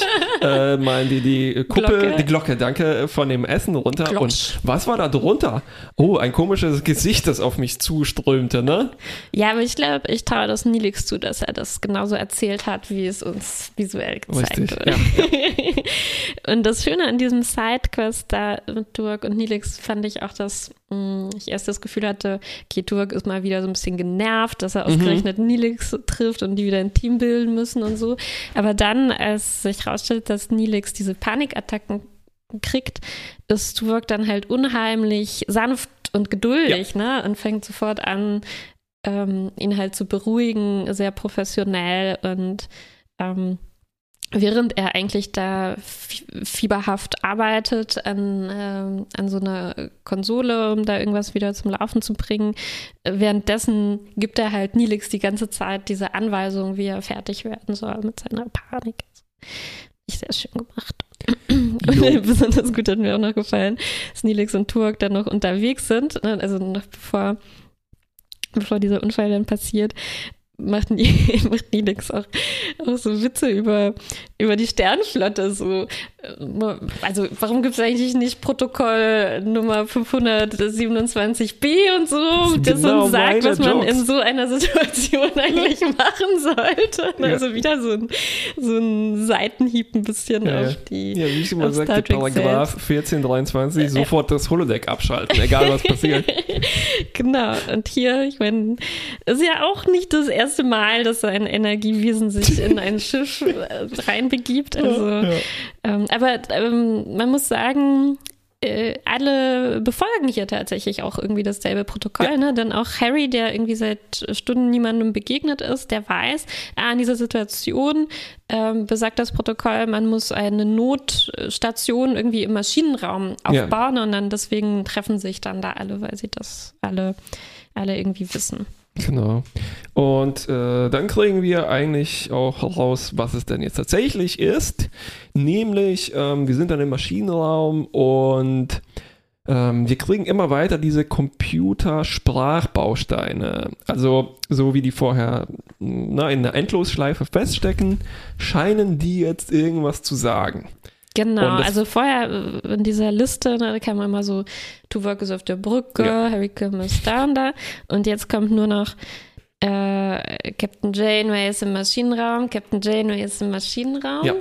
äh, mal die, die Kuppel, Glocke. die Glocke, danke, von dem Essen runter. Glotsch. Und was war da drunter? Oh, ein komisches Gesicht, das auf mich zuströmte, ne? Ja, aber ich glaube, ich traue das Nilix zu, dass er das genauso erzählt hat, wie es uns visuell gezeigt Richtig, wird. und das Schöne an diesem Sidequest da mit Turk und Nilix fand ich auch, dass mh, ich erst das Gefühl hatte, okay, Turk ist mal wieder so ein bisschen genervt, dass er ausgerechnet Nilix trifft und die wieder ein Team bilden müssen und so. Aber dann, als sich herausstellt, dass Nilix diese Panikattacken kriegt, ist Turk dann halt unheimlich sanft und geduldig, ne? Und fängt sofort an, ähm, ihn halt zu beruhigen, sehr professionell und ähm, während er eigentlich da fieberhaft arbeitet an, ähm, an so einer Konsole, um da irgendwas wieder zum Laufen zu bringen, äh, währenddessen gibt er halt Nilix die ganze Zeit diese Anweisung, wie er fertig werden soll mit seiner Panik. Ich sehr schön gemacht. Und besonders gut hat mir auch noch gefallen, dass Nilix und Turk dann noch unterwegs sind, ne? also noch bevor, bevor dieser Unfall dann passiert, macht, Ni- macht Nilix auch, auch so Witze über, über die Sternflotte. So. Äh, Also warum gibt es eigentlich nicht Protokoll Nummer 527b und so, Das das genau uns sagt, was man Jokes. in so einer Situation eigentlich machen sollte. Ja. Also wieder so ein, so ein Seitenhieb ein bisschen Ja, auf die Ja, wie ich immer sagte, Paragraph 1423, sofort das Holodeck abschalten, egal was passiert. Genau, und hier, ich meine, ist ja auch nicht das erste Mal, dass ein Energiewesen sich in ein Schiff äh, reinbegibt. Also, ja. ähm, aber ähm, man muss sagen, äh, alle befolgen hier tatsächlich auch irgendwie dasselbe Protokoll, Ja. ne? Denn auch Harry, der irgendwie seit Stunden niemandem begegnet ist, der weiß, ah, in dieser Situation ähm, besagt das Protokoll, man muss eine Notstation irgendwie im Maschinenraum Ja. aufbauen und dann deswegen treffen sich dann da alle, weil sie das alle alle irgendwie wissen. Genau. Und äh, dann kriegen wir eigentlich auch heraus, was es denn jetzt tatsächlich ist. Nämlich, ähm, wir sind dann im Maschinenraum und ähm, wir kriegen immer weiter diese Computersprachbausteine. Also, so wie die vorher na, in der Endlosschleife feststecken, scheinen die jetzt irgendwas zu sagen. Genau, also vorher äh, in dieser Liste, ne, da kam immer so, Tuvok ist auf der Brücke, Ja. Harry Kim ist da und da. Und jetzt kommt nur noch äh, Captain Janeway ist im Maschinenraum, Captain Janeway ist im Maschinenraum. Ja.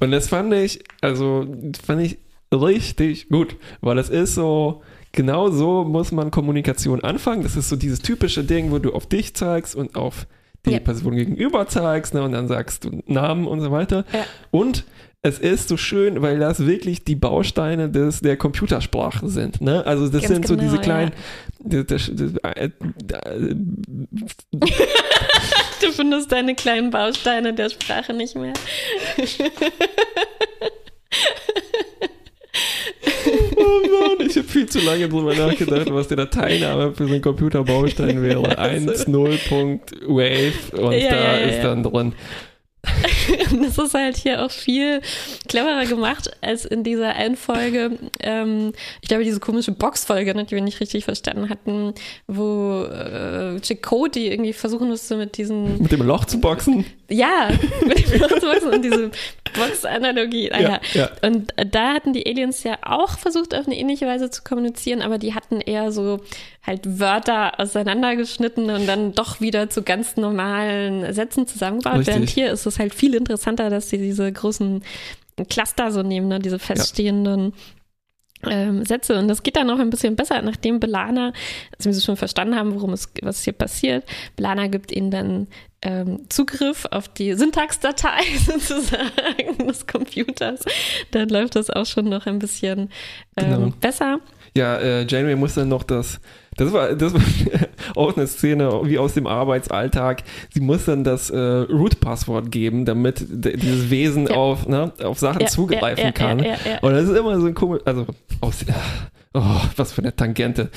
Und das fand ich, also fand ich richtig gut, weil es ist so, genau so muss man Kommunikation anfangen. Das ist so dieses typische Ding, wo du auf dich zeigst und auf die Ja. Person gegenüber zeigst ne, und dann sagst du Namen und so weiter. Ja. Und es ist so schön, weil das wirklich die Bausteine des, der Computersprache sind. Ne? Also das Ganz sind so genau, diese ja. kleinen, das, das, äh, äh, Du findest deine kleinen Bausteine der Sprache nicht mehr. Oh Mann, ich habe viel zu lange drüber nachgedacht, was der Dateiname für so einen Computerbaustein wäre. Ja, 1.0.wave und Ja, da ja, ja, ist ja. dann drin. Das ist halt hier auch viel cleverer gemacht als in dieser einen Folge. Ähm, ich glaube, diese komische Box-Folge, ne, die wir nicht richtig verstanden hatten, wo äh, Chakotay irgendwie versuchen musste mit diesen, Mit dem Loch zu boxen. Ja, mit dem Boxen und diese Box-Analogie. Ah, ja. ja. Und äh, da hatten die Aliens ja auch versucht, auf eine ähnliche Weise zu kommunizieren, aber die hatten eher so halt Wörter auseinandergeschnitten und dann doch wieder zu ganz normalen Sätzen zusammengebaut. Richtig. Während hier ist es halt viel interessanter, dass sie diese großen Cluster so nehmen, ne? diese feststehenden ähm, Sätze. Und das geht dann auch ein bisschen besser, nachdem Belana, als wir schon verstanden haben, worum es, was hier passiert, Belana gibt ihnen dann ähm, Zugriff auf die Syntaxdatei sozusagen des Computers. Dann läuft das auch schon noch ein bisschen ähm, Genau. besser. Ja, äh, Janeway muss dann noch das, das war, das war auch eine Szene wie aus dem Arbeitsalltag. Sie muss dann das äh, Root-Passwort geben, damit dieses Wesen Ja. auf, ne, auf Sachen Ja, zugreifen ja, kann. Und das ist immer so ein komisch, also aus, oh, was für eine Tangente.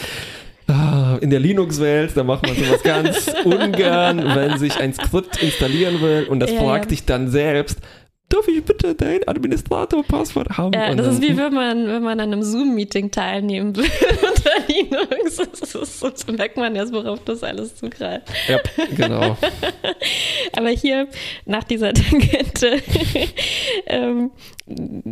Ah, In der Linux-Welt, da macht man sowas ganz ungern, wenn sich ein Skript installieren will und das Ja, fragt ja. dich dann selbst, darf ich bitte dein Administrator-Passwort haben? Ja, Und das ist wie wenn man, wenn man an einem Zoom-Meeting teilnehmen will unter Ist, so so merkt man erst, worauf das alles zugreift. Ja, genau. Aber hier, nach dieser Tangente, ähm,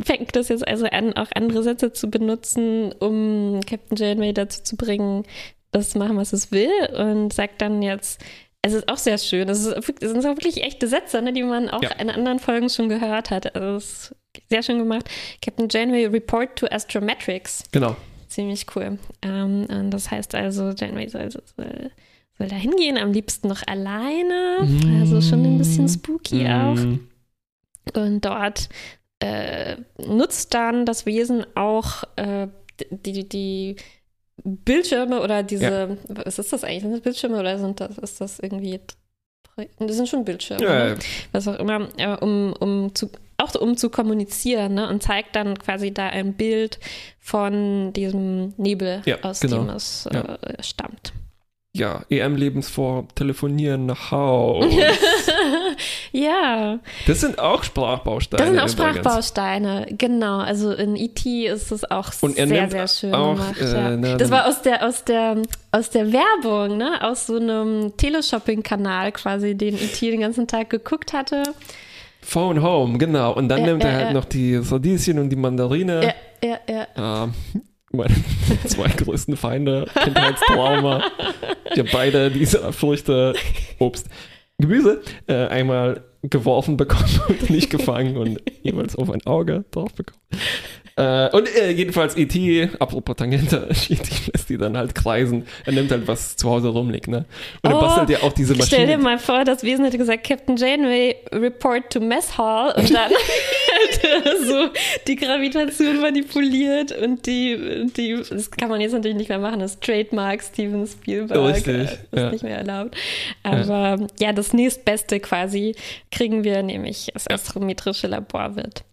fängt das jetzt also an, auch andere Sätze zu benutzen, um Captain Janeway dazu zu bringen, das zu machen, was es will. Und sagt dann jetzt, es ist auch sehr schön. Es, ist, es sind auch wirklich echte Sätze, ne, die man auch Ja. in anderen Folgen schon gehört hat. Also es ist sehr schön gemacht. Captain Janeway report to Astrometrics. Genau. Ziemlich cool. Ähm, das heißt also, Janeway soll, soll, soll da hingehen, am liebsten noch alleine. Also schon ein bisschen spooky auch. Mm, Und dort äh, nutzt dann das Wesen auch äh, die, die Bildschirme oder diese, was ist das eigentlich? Sind das Bildschirme oder sind das, ist das irgendwie, das sind schon Bildschirme, Ja, ne? ja. was auch immer, äh, um, um zu, auch so, um zu kommunizieren ne? und zeigt dann quasi da ein Bild von diesem Nebel, Ja, aus genau. dem es äh, Ja. stammt. ja, EM-Lebensform, telefonieren nach Haus. ja, Das sind auch Sprachbausteine. das sind auch übrigens. Sprachbausteine, genau. Also in E.T. ist es auch sehr, sehr schön auch, gemacht. äh, ja. ne, das war aus der, aus der, aus der Werbung, ne? Aus so einem Teleshopping-Kanal quasi, den E.T. den ganzen Tag geguckt hatte. Phone Home, genau. Und dann Ja, nimmt er halt noch die Sardischen und die Mandarine. Ja, ja, ja. Ähm, meine zwei größten Feinde, Kindheitstrauma. Ich habe beide diese Früchte, Obst, Gemüse äh, einmal geworfen bekommen und nicht gefangen und jeweils auf ein Auge drauf bekommen. Äh, und äh, jedenfalls E.T., apropos Tangente, E.T. lässt die dann halt kreisen. Er nimmt halt, was zu Hause rumliegt, ne? Und er Oh, bastelt ja auch diese Stell dir Maschine. mal vor, das Wesen hätte gesagt, Captain Janeway, report to Mess Hall und dann hätte er so die Gravitation manipuliert und die, die, das kann man jetzt natürlich nicht mehr machen, das Trademark Steven Spielberg Richtig, äh, ist ja. nicht mehr erlaubt. Aber ja. das nächstbeste quasi kriegen wir nämlich das astrometrische Laborwirt.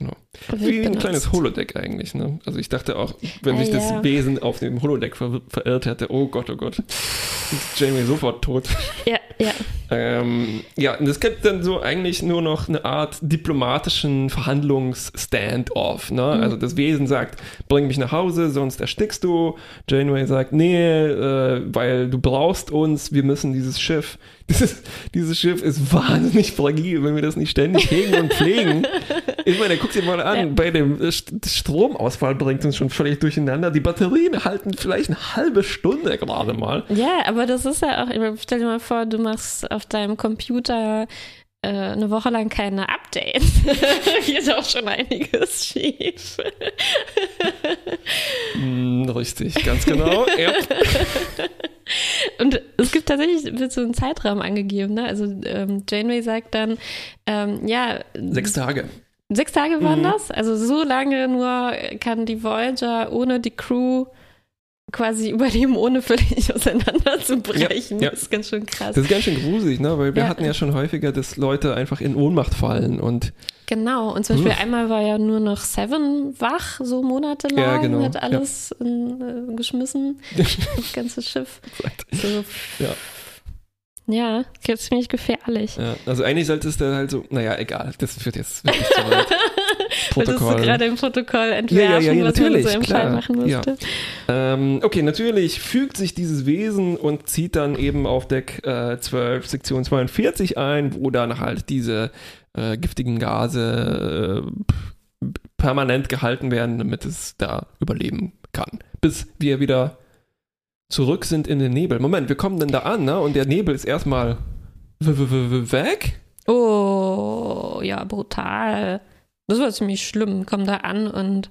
Genau. Wie ein kleines Holodeck eigentlich. Ne? Also ich dachte auch, wenn sich ah, das ja. Wesen auf dem Holodeck ver verirrt hätte, oh Gott, oh Gott, ist Jamie sofort tot. Ja, ja. ähm, ja, und es gibt dann so eigentlich nur noch eine Art diplomatischen Verhandlungs-Standoff. Ne? Mhm. Also das Wesen sagt, bring mich nach Hause, sonst erstickst du. Janeway sagt, nee, äh, weil du brauchst uns, wir müssen dieses Schiff dieses, dieses Schiff ist wahnsinnig fragil, wenn wir das nicht ständig hegen und pflegen. Ich meine, guck dir mal an, ja. bei dem Stromausfall bringt uns schon völlig durcheinander. Die Batterien halten vielleicht eine halbe Stunde gerade mal. Ja, aber das ist ja auch, stell dir mal vor, du machst auf deinem Computer äh, eine Woche lang keine Updates. Hier ist auch schon einiges schief. mm, richtig, ganz genau. ja. Und es gibt tatsächlich wird so einen Zeitraum angegeben. Ne? Also ähm, Janeway sagt dann, ähm, ja. Sechs Tage. Sechs Tage waren mhm. das? Also so lange nur kann die Voyager ohne die Crew quasi überleben, ohne völlig auseinanderzubrechen. Ja, ja. Das ist ganz schön krass. Das ist ganz schön gruselig, ne? weil wir ja. hatten ja schon häufiger, dass Leute einfach in Ohnmacht fallen und Genau, und zum Beispiel uff. einmal war ja nur noch Seven wach, so monatelang, ja, genau. hat alles in, äh, geschmissen, das ganze Schiff. So, ja. Ja, ziemlich gefährlich. Ja, also eigentlich sollte es dann halt so, naja, egal, das führt jetzt wirklich zu weit. Protokoll. Wolltest du gerade im Protokoll entwerfen, ja, ja, ja, was man so im klar. Fall machen musste? Ähm, okay, natürlich fügt sich dieses Wesen und zieht dann eben auf Deck äh, 12, Sektion 42 ein, wo dann halt diese äh, giftigen Gase äh, permanent gehalten werden, damit es da überleben kann. Bis wir wieder zurück sind in den Nebel. Moment, wir kommen denn da an, ne? Und der Nebel ist erstmal weg? Oh, ja, brutal. Das war ziemlich schlimm. Komm da an und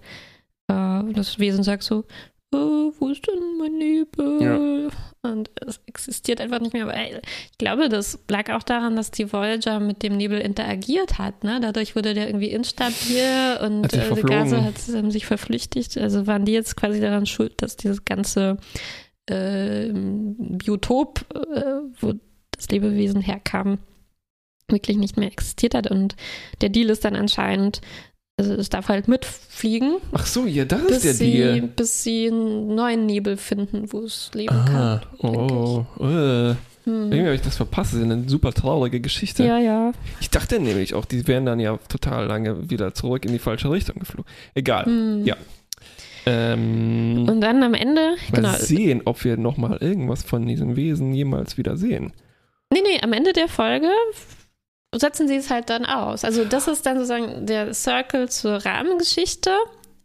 äh, das Wesen sagt so, oh, wo ist denn mein Nebel? Ja. Und es existiert einfach nicht mehr. Weil ich glaube, das lag auch daran, dass die Voyager mit dem Nebel interagiert hat. Ne? Dadurch wurde der irgendwie instabil und äh, die Gase hat, haben sich verflüchtigt. Also waren die jetzt quasi daran schuld, dass dieses ganze äh, Biotop, äh, wo das Lebewesen herkam, wirklich nicht mehr existiert hat. Und der Deal ist dann anscheinend, also es darf halt mitfliegen. Ach so, ja, das ist der sie, Deal. Bis sie einen neuen Nebel finden, wo es leben ah, kann. Oh, äh. Hm. Irgendwie habe ich das verpasst. Das ist eine super traurige Geschichte. Ja, ja. Ich dachte nämlich auch, die wären dann ja total lange wieder zurück in die falsche Richtung geflogen. Egal. Hm. Ja. Ähm, Und dann am Ende. Mal genau. sehen, ob wir nochmal irgendwas von diesem Wesen jemals wieder sehen. Nee, nee, am Ende der Folge setzen sie es halt dann aus. Also das ist dann sozusagen der Circle zur Rahmengeschichte.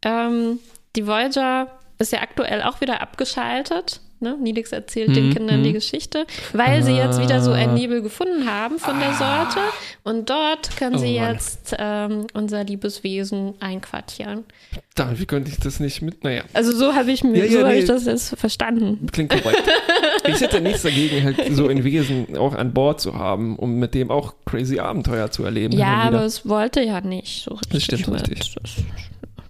Ähm, die Voyager ist ja aktuell auch wieder abgeschaltet. Ne? Nilix erzählt mhm. den Kindern die mhm. Geschichte, weil ah. sie jetzt wieder so einen ah. Nebel gefunden haben von der ah. Sorte. Und dort können oh, sie Mann. jetzt ähm, unser Liebeswesen einquartieren. Da, wie könnte ich das nicht mit? Naja. Also so habe ich mir, ja, so nee. habe ich das jetzt verstanden. Klingt korrekt. ich hätte nichts dagegen, halt so ein Wesen auch an Bord zu haben, um mit dem auch crazy Abenteuer zu erleben. Ja, aber es wollte ja nicht so richtig. Das stimmt mit. richtig. Das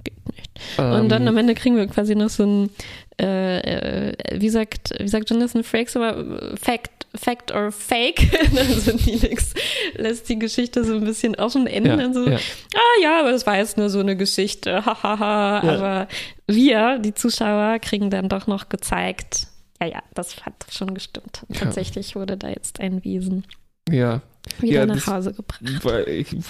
geht nicht. Um, und dann ähm. am Ende kriegen wir quasi noch so ein äh, äh, wie sagt, wie sagt Jonathan Frakes immer, Fact, Fact or Fake. also Felix lässt die Geschichte so ein bisschen offen enden ja, und so, ja. ah ja, aber das war jetzt nur so eine Geschichte, hahaha. ja. Aber wir, die Zuschauer, kriegen dann doch noch gezeigt, ja, ja, das hat schon gestimmt. Tatsächlich wurde da jetzt ein Wesen. Ja, wieder ja, nach Hause gebracht. War,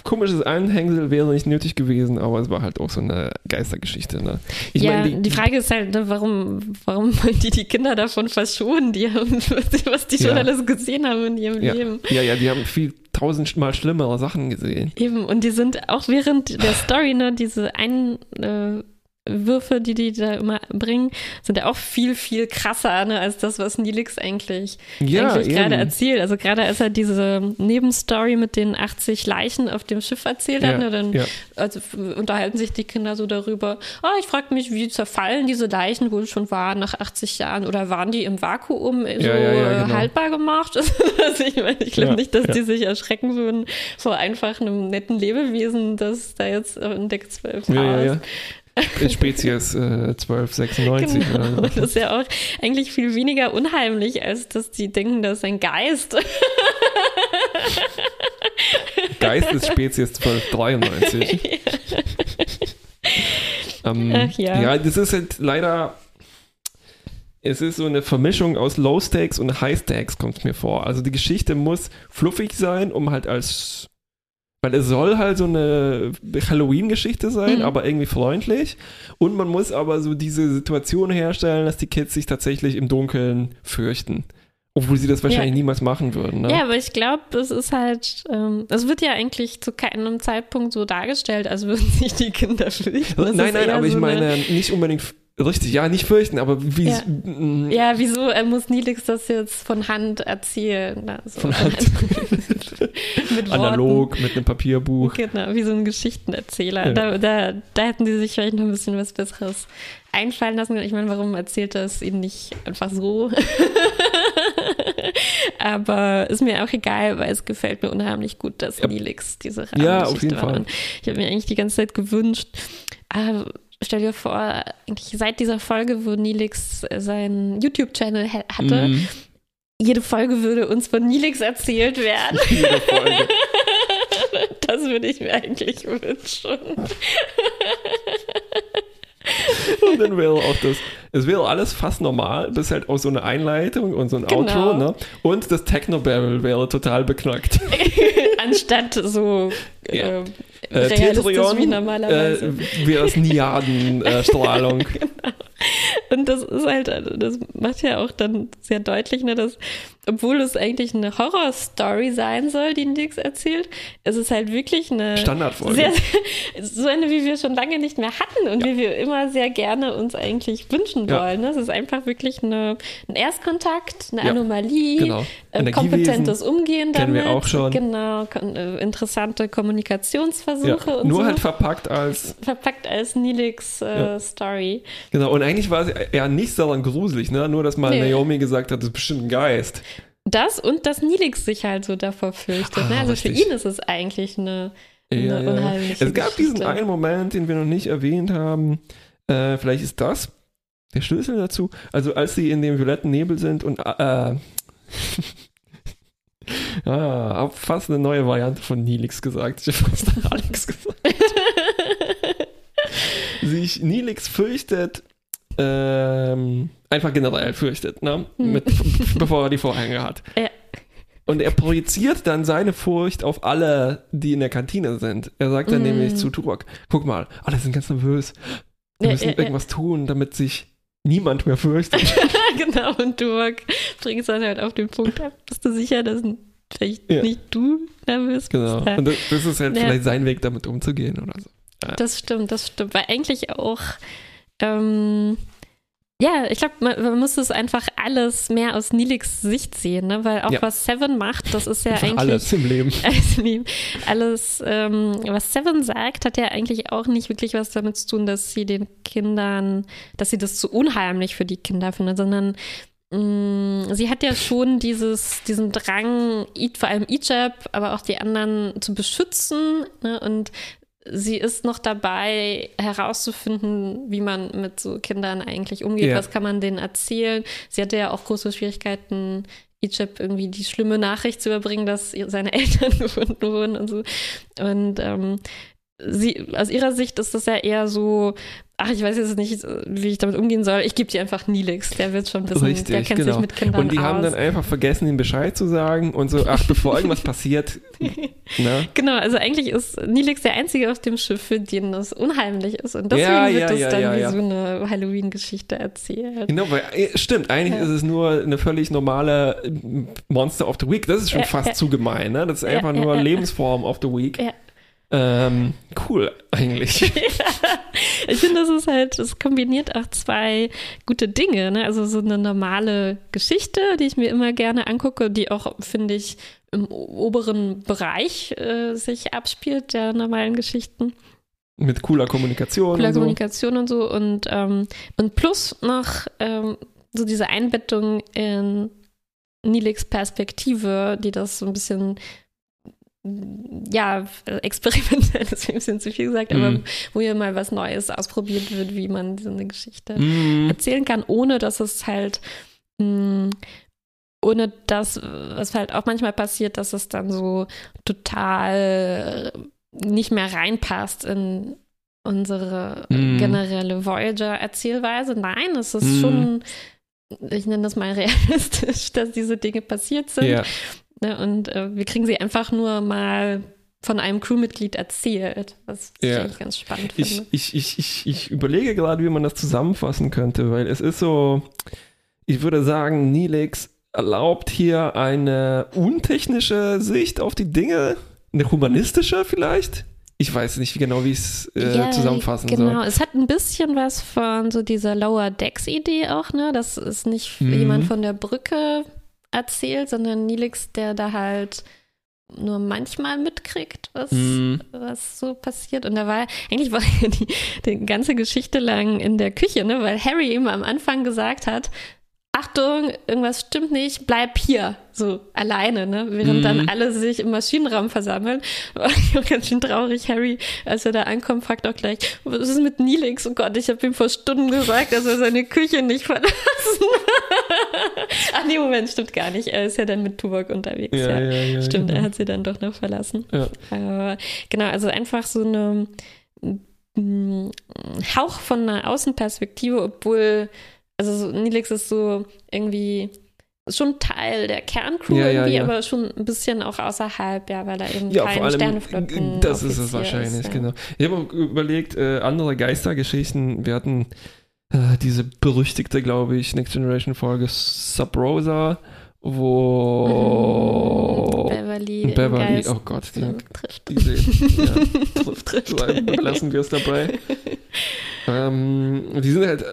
komisches Anhängsel wäre nicht nötig gewesen, aber es war halt auch so eine Geistergeschichte. Ne? Ich ja, mein, die, die, Frage ist halt, ne, warum, warum wollen die die Kinder davon verschonen, die haben, was die schon ja. alles gesehen haben in ihrem ja. Leben. Ja, ja, die haben viel tausendmal schlimmere Sachen gesehen. Eben, und die sind auch während der Story, ne, diese ein äh, Würfe, die die da immer bringen, sind ja auch viel, viel krasser ne, als das, was Nilix eigentlich, ja, eigentlich gerade erzählt. Also gerade als er diese Nebenstory mit den 80 Leichen auf dem Schiff erzählt ja, hat, ne, dann ja. also, unterhalten sich die Kinder so darüber, oh, ich frage mich, wie zerfallen diese Leichen wohl schon waren nach 80 Jahren oder waren die im Vakuum so genau. haltbar gemacht? also ich meine, ich glaube nicht, dass die sich erschrecken würden vor einfach einem netten Lebewesen, das da jetzt in Deck 12 ja, ist. Spezies äh, 1296 genau. oder so. Das ist ja auch eigentlich viel weniger unheimlich, als dass die denken, das ist ein Geist. Geist ist Spezies 1293. Ähm, Ach ja. ja, das ist halt leider. Es ist so eine Vermischung aus Low Stakes und High Stakes, kommt es mir vor. Also die Geschichte muss fluffig sein, um halt als. Weil es soll halt so eine Halloween-Geschichte sein, Mhm. aber irgendwie freundlich. Und man muss aber so diese Situation herstellen, dass die Kids sich tatsächlich im Dunkeln fürchten. Obwohl sie das wahrscheinlich Ja. niemals machen würden. Ne? Ja, aber ich glaube, es ist halt, ähm, es wird ja eigentlich zu keinem Zeitpunkt so dargestellt, als würden sich die Kinder fürchten. Das nein, nein, aber ich so meine Eine, nicht unbedingt richtig, ja, nicht fürchten, aber wie Ja. ja, wieso äh, muss Nilix das jetzt von Hand erzählen? Also, Von Hand. mit Worten. analog mit einem Papierbuch. Genau, wie so ein Geschichtenerzähler. Ja. Da, da, da hätten die sich vielleicht noch ein bisschen was Besseres einfallen lassen. Ich meine, warum erzählt er es ihnen nicht einfach so? Aber ist mir auch egal, weil es gefällt mir unheimlich gut, dass Ja. Nilix diese Ja, auf Rahmengeschichte jeden war. Fall. Ich habe mir eigentlich die ganze Zeit gewünscht, ah, stell dir vor, eigentlich seit dieser Folge, wo Nilix seinen YouTube-Channel ha- hatte, Mhm. jede Folge würde uns von Nilix erzählt werden. Jede Folge. Das würde ich mir eigentlich wünschen. Und dann wäre auch das, es wäre alles fast normal, bis halt auch so eine Einleitung und so ein Genau. Outro, ne? Und das Techno-Barrel wäre total beknackt. Anstatt so Ja. äh, Äh, Tetrion wie normalerweise. äh, wäre es Niaden-Strahlung. Und das ist halt, das macht ja auch dann sehr deutlich, ne, dass, obwohl es eigentlich eine Horror-Story sein soll, die Nix erzählt, es ist halt wirklich eine Standardfolge. sehr, so eine, wie wir schon lange nicht mehr hatten und wie wir immer sehr gerne uns eigentlich wünschen Ja. wollen. Ne? Es ist einfach wirklich eine, ein Erstkontakt, eine Ja, Anomalie, genau. äh, kompetentes Umgehen damit. kennen wir auch schon. Genau, äh, interessante Kommunikationsversuche Ja, und nur so. halt verpackt als, verpackt als Nilix äh, Ja. Story. genau, und eigentlich war es ja nicht daran gruselig, ne? Nur, dass mal Nee. Naomi gesagt hat, das ist bestimmt ein Geist. Das und dass Nilix sich halt so davor fürchtet. Ah, ne? Also richtig. für ihn ist es eigentlich eine, eine Ja, ja. unheimliche Es gab diesen Geschichte. einen Moment, den wir noch nicht erwähnt haben. Äh, vielleicht ist das der Schlüssel dazu. Also als sie in dem violetten Nebel sind und äh, ah, fast eine neue Variante von Nilix gesagt. Ich habe fast Alex gesagt. Sich Nilix fürchtet, ähm, einfach generell fürchtet, ne? Hm. Mit, bevor er die Vorhänge hat. Ja. Und er projiziert dann seine Furcht auf alle, die in der Kantine sind. Er sagt dann Mm. nämlich zu Turok, guck mal, alle sind ganz nervös. Wir Ja, müssen ja, irgendwas tun, damit sich niemand mehr fürchtet. genau, und du bringst dann halt auf den Punkt ab. Bist du sicher, dass vielleicht nicht du nervös bist? genau. Und das, das ist halt vielleicht sein Weg, damit umzugehen oder so. Das stimmt, das stimmt. Weil eigentlich auch, ähm, ja, ich glaube, man, man muss es einfach alles mehr aus Nilix Sicht sehen, ne? weil auch Ja. was Seven macht, das ist ja Einfach eigentlich alles im Leben. alles, lieb. alles ähm, was Seven sagt, hat ja eigentlich auch nicht wirklich was damit zu tun, dass sie den Kindern, dass sie das zu unheimlich für die Kinder findet, sondern mh, sie hat ja schon dieses, diesen Drang, vor allem Ijab, aber auch die anderen zu beschützen ne? und sie ist noch dabei herauszufinden, wie man mit so Kindern eigentlich umgeht, Ja. was kann man denen erzählen. Sie hatte ja auch große Schwierigkeiten, Ijab irgendwie die schlimme Nachricht zu überbringen, dass seine Eltern gefunden wurden und so. Und ähm, sie, aus ihrer Sicht ist das ja eher so, ach, ich weiß jetzt nicht, wie ich damit umgehen soll. Ich gebe dir einfach Nilix, der wird schon wissen, Richtig, der kennt genau. sich mit Kindern Und die aus. haben dann einfach vergessen, ihm Bescheid zu sagen und so, ach, bevor irgendwas passiert, ne? Genau, also eigentlich ist Nilix der Einzige auf dem Schiff, für den das unheimlich ist. Und deswegen Ja, wird ja, das ja, dann wie so eine Halloween-Geschichte erzählt. Genau, weil, äh, stimmt, eigentlich ist es nur eine völlig normale äh, Monster of the Week. Das ist schon fast zu gemein, ne? Das ist einfach nur. Lebensform of the Week. Ja. Ähm, cool, eigentlich. Ich finde, das ist halt, es kombiniert auch zwei gute Dinge. Ne? Also so eine normale Geschichte, die ich mir immer gerne angucke, die auch, finde ich, im oberen Bereich äh, sich abspielt, der normalen Geschichten. Mit cooler Kommunikation Cooler und so. Kommunikation und so. Und, ähm, und plus noch ähm, so diese Einbettung in Nilix Perspektive, die das so ein bisschen ja, experimentell ist ein bisschen zu viel gesagt, aber Mhm. wo hier mal was Neues ausprobiert wird, wie man so eine Geschichte Mm, erzählen kann, ohne dass es halt, mh, ohne das, was halt auch manchmal passiert, dass es dann so total nicht mehr reinpasst in unsere Mhm. generelle Voyager-Erzählweise. Nein, es ist Mhm. schon, ich nenne das mal realistisch, dass diese Dinge passiert sind. Ja, Ne? Und äh, wir kriegen sie einfach nur mal von einem Crewmitglied erzählt, was ich Ja. eigentlich ganz spannend ich, finde. ich, ich, ich, ich überlege gerade, wie man das zusammenfassen könnte, weil es ist so, ich würde sagen, Nilix erlaubt hier eine untechnische Sicht auf die Dinge, eine humanistische vielleicht. Ich weiß nicht genau, wie ich es äh, Ja, zusammenfassen Genau, soll. es hat ein bisschen was von so dieser Lower Decks-Idee auch, ne? Das ist nicht Mhm. jemand von der Brücke erzählt, sondern Nilix, der da halt nur manchmal mitkriegt, was, Mhm. was so passiert. Und da war eigentlich war die, die ganze Geschichte lang in der Küche, ne? Weil Harry ihm am Anfang gesagt hat, Achtung, irgendwas stimmt nicht, bleib hier, so alleine, ne? Während Mhm. dann alle sich im Maschinenraum versammeln. War ganz schön traurig, Harry, als er da ankommt, fragt auch gleich, was ist mit Nilix? Oh Gott, ich habe ihm vor Stunden gesagt, dass er seine Küche nicht verlassen. Ach nee, Moment, stimmt gar nicht. Er ist ja dann mit Tuvok unterwegs. Ja, Ja, ja, ja, Stimmt, genau. er hat sie dann doch noch verlassen. Ja. Aber genau, also einfach so eine mm, Hauch von einer Außenperspektive, obwohl, also so, Nilix ist so irgendwie schon Teil der Kerncrew Ja, irgendwie, ja. aber schon ein bisschen auch außerhalb, ja, weil er eben Ja, kein Sterneflotten das ist es wahrscheinlich, ist, genau. Ich habe überlegt, äh, andere Geistergeschichten, wir hatten äh, diese berüchtigte, glaube ich, Next Generation Folge Sub Rosa, wo Mhm, Beverly, Beverly, Geist oh Gott, die, trifft. diese, ja, trifft, Trifft. belassen wir es dabei. ähm, die sind halt,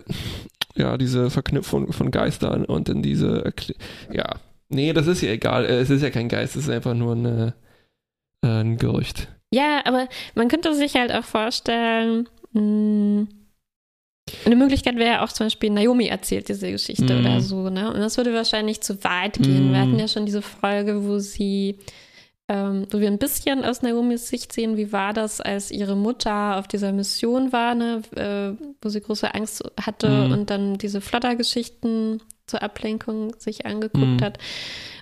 ja, diese Verknüpfung von Geistern und in diese, Erkl- ja, nee, das ist ja egal, äh, es ist ja kein Geist, es ist einfach nur eine, äh, ein Gerücht. Ja, aber man könnte sich halt auch vorstellen, mh, eine Möglichkeit wäre ja auch zum Beispiel, Naomi erzählt diese Geschichte Mhm. oder so, ne? Und das würde wahrscheinlich zu weit gehen. Mhm. Wir hatten ja schon diese Folge, wo sie, ähm, wo wir ein bisschen aus Naomis Sicht sehen, wie war das, als ihre Mutter auf dieser Mission war, ne? Äh, wo sie große Angst hatte Mhm. und dann diese Flodder-Geschichten zur Ablenkung sich angeguckt Mhm. hat.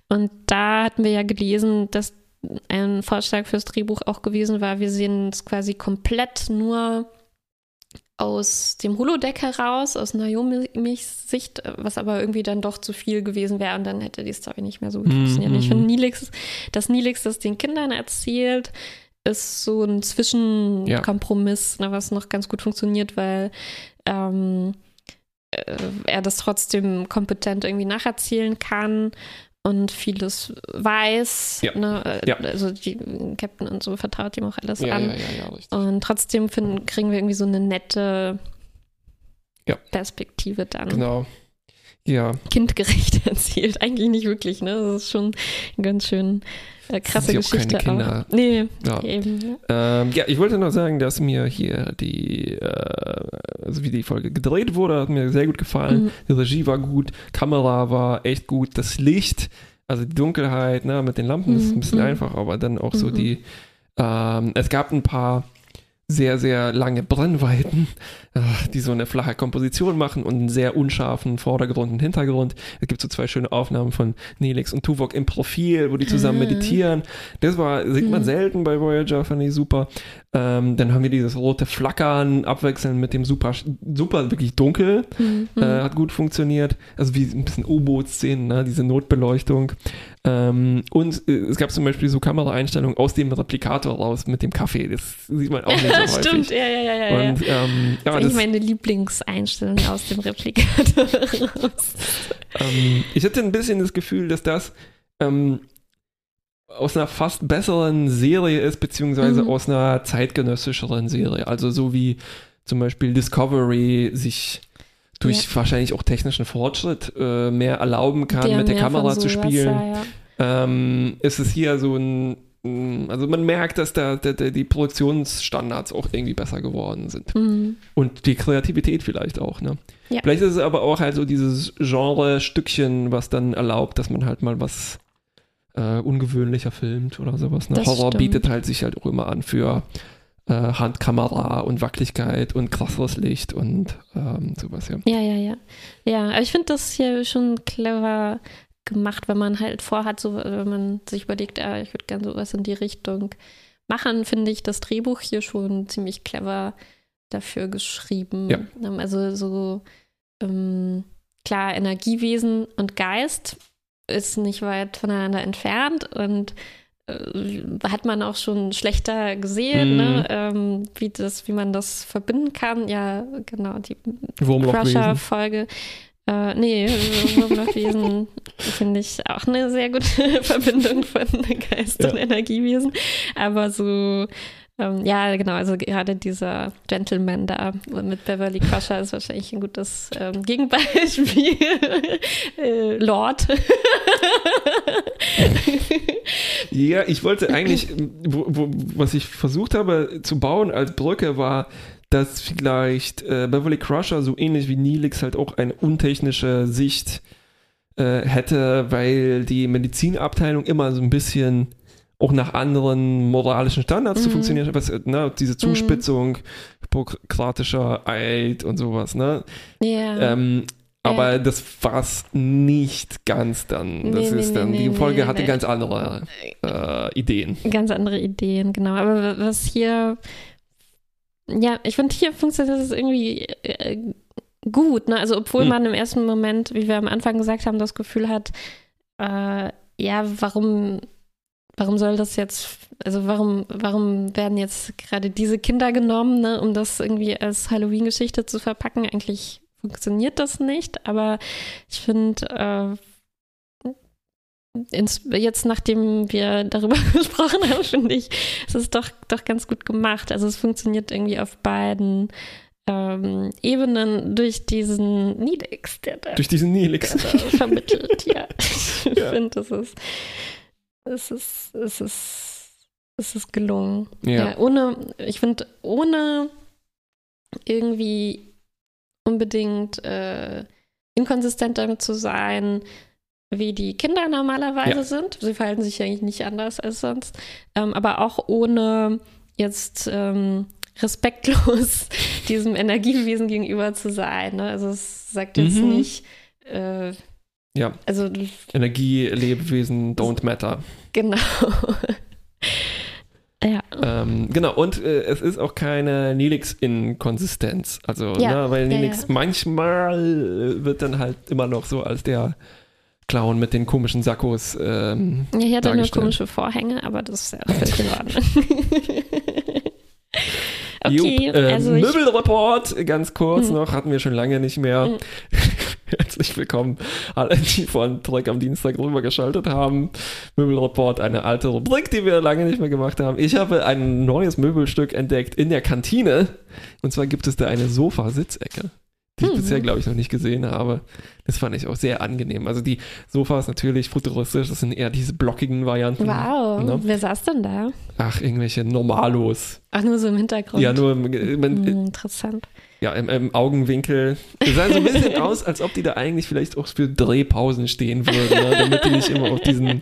Und da hatten wir ja gelesen, dass ein Vorschlag fürs Drehbuch auch gewesen war, wir sehen es quasi komplett nur aus dem Holodeck heraus, aus Naomis Sicht, was aber irgendwie dann doch zu viel gewesen wäre und dann hätte die Story nicht mehr so gut Mhm. funktioniert. Ich finde, Nilix, dass Nilix das den Kindern erzählt, ist so ein Zwischenkompromiss, ne, was noch ganz gut funktioniert, weil ähm, äh, er das trotzdem kompetent irgendwie nacherzählen kann und vieles weiß. Ja. Ne? Ja. Also die Captain und so vertraut ihm auch alles Ja, an. Und trotzdem finden, kriegen wir irgendwie so eine nette. Perspektive dann. Genau. Ja, Kindgerecht erzählt. Eigentlich nicht wirklich, ne? Das ist schon eine ganz schön äh, krasse sind ja auch keine Geschichte. Kinder. Auch. Nee, ja. eben. Ja. Ähm, ja, ich wollte noch sagen, dass mir hier die, äh, also wie die Folge gedreht wurde, hat mir sehr gut gefallen. Mhm. Die Regie war gut, Kamera war echt gut, das Licht, also die Dunkelheit, ne, mit den Lampen ist Mhm, ein bisschen mhm. einfach, aber dann auch so Mhm. die, ähm, es gab ein paar sehr, sehr lange Brennweiten, äh, die so eine flache Komposition machen und einen sehr unscharfen Vordergrund und Hintergrund. Es gibt so zwei schöne Aufnahmen von Nelix und Tuvok im Profil, wo die zusammen Ah. meditieren. Das war, sieht man Mhm. selten bei Voyager, fand ich super. Ähm, dann haben wir dieses rote Flackern abwechselnd mit dem super, super wirklich dunkel. Mhm. Äh, hat gut funktioniert. Also wie ein bisschen U-Boot-Szenen, ne? diese Notbeleuchtung. Ähm, und äh, es gab zum Beispiel so Kameraeinstellungen aus dem Replikator raus mit dem Kaffee. Das sieht man auch nicht so häufig. Stimmt, ja, ja, ja, ja. Und ähm, das ja, ist das, meine Lieblingseinstellung aus dem Replikator raus. ähm, ich hatte ein bisschen das Gefühl, dass das ähm, aus einer fast besseren Serie ist, beziehungsweise Mhm. aus einer zeitgenössischeren Serie. Also so wie zum Beispiel Discovery sich durch wahrscheinlich auch technischen Fortschritt äh, mehr erlauben kann, mit der Kamera zu spielen. Ja, ja. ähm, ist es hier so ein, mh, also man merkt, dass da, da, da die Produktionsstandards auch irgendwie besser geworden sind. Mhm. Und die Kreativität vielleicht auch, ne? Ja. Vielleicht ist es aber auch halt so dieses Genre-Stückchen, was dann erlaubt, dass man halt mal was äh, ungewöhnlicher filmt oder sowas. Ne? Horror stimmt. bietet halt sich halt auch immer an für äh, Handkamera und Wackeligkeit und krasseres Licht und ähm, sowas, ja. Ja, ja, ja. Ja, aber ich finde das hier schon clever gemacht, wenn man halt vorhat, so, wenn man sich überlegt, ah, ich würde gerne sowas in die Richtung machen, finde ich das Drehbuch hier schon ziemlich clever dafür geschrieben. Ja. Ähm, Also so ähm, klar, Energiewesen und Geist ist nicht weit voneinander entfernt und hat man auch schon schlechter gesehen, Mhm. ne? ähm, wie, das, wie man das verbinden kann. Ja, genau, die. Crusher-Folge. Äh, nee, Wurmlochwesen finde ich auch eine sehr gute Verbindung von Geist Ja. und Energiewesen. Aber so, ähm, ja, genau, also gerade dieser Gentleman da mit Beverly Crusher ist wahrscheinlich ein gutes ähm, Gegenbeispiel. äh, Lord. Ja, ich wollte eigentlich, wo, wo, was ich versucht habe zu bauen als Brücke war, dass vielleicht äh, Beverly Crusher so ähnlich wie Neelix halt auch eine untechnische Sicht äh, hätte, weil die Medizinabteilung immer so ein bisschen auch nach anderen moralischen Standards zu Mhm. funktionieren, hat, was, ne, diese Zuspitzung, hippokratischer Eid und sowas, ne? ja. Ähm, aber Ja. das war's nicht ganz dann. Das Nee, ist nee, dann, nee, die Folge hatte ganz andere äh, Ideen. Ganz andere Ideen, genau. Aber was hier, ja, ich finde, hier funktioniert das irgendwie äh, gut. Ne? Also, obwohl Hm. man im ersten Moment, wie wir am Anfang gesagt haben, das Gefühl hat, äh, ja, warum, warum soll das jetzt, also warum, warum werden jetzt gerade diese Kinder genommen, ne, um das irgendwie als Halloween-Geschichte zu verpacken? Eigentlich funktioniert das nicht, aber ich finde, äh, ins, jetzt, nachdem wir darüber gesprochen haben, finde ich, es ist doch, doch ganz gut gemacht. Also es funktioniert irgendwie auf beiden ähm, Ebenen durch diesen Nilix, der da, Durch diesen Nilix. vermittelt. Ja, ich Ja. finde, das ist, es ist, es ist, es ist gelungen. Ja. ohne, ich finde, ohne irgendwie unbedingt äh, inkonsistent damit zu sein, wie die Kinder normalerweise Ja. sind. Sie verhalten sich eigentlich nicht anders als sonst, ähm, aber auch ohne jetzt ähm, respektlos diesem Energiewesen gegenüber zu sein. Ne? Also es sagt jetzt Mhm. nicht, äh, Ja. also Energie, Lebewesen, don't matter. genau. ja. Ähm, genau, und äh, es ist auch keine Nilix-Inkonsistenz. Also, Ja, ne, weil ja, Nilix ja. manchmal wird dann halt immer noch so als der Clown mit den komischen Sakkos. Ähm, Ja, hier hat er nur komische Vorhänge, aber das ist ja völlig in Ordnung. okay, Jupp, äh, also Möbelreport, ganz kurz Hm. noch, hatten wir schon lange nicht mehr. Hm. Herzlich willkommen, alle, die von Trek am Dienstag rübergeschaltet haben. Möbelreport, eine alte Rubrik, die wir lange nicht mehr gemacht haben. Ich habe ein neues Möbelstück entdeckt in der Kantine. Und zwar gibt es da eine Sofa-Sitzecke, die ich Hm. bisher, glaube ich, noch nicht gesehen habe. Das fand ich auch sehr angenehm. Also die Sofas natürlich futuristisch, das sind eher diese blockigen Varianten. wow, Ne? wer saß denn da? Ach, irgendwelche Normalos. Ach, nur so im Hintergrund. Ja, nur, man, Hm, interessant. Ja, im, im Augenwinkel. Es sah so ein bisschen aus, als ob die da eigentlich vielleicht auch für Drehpausen stehen würden, ne? damit die nicht immer auf diesen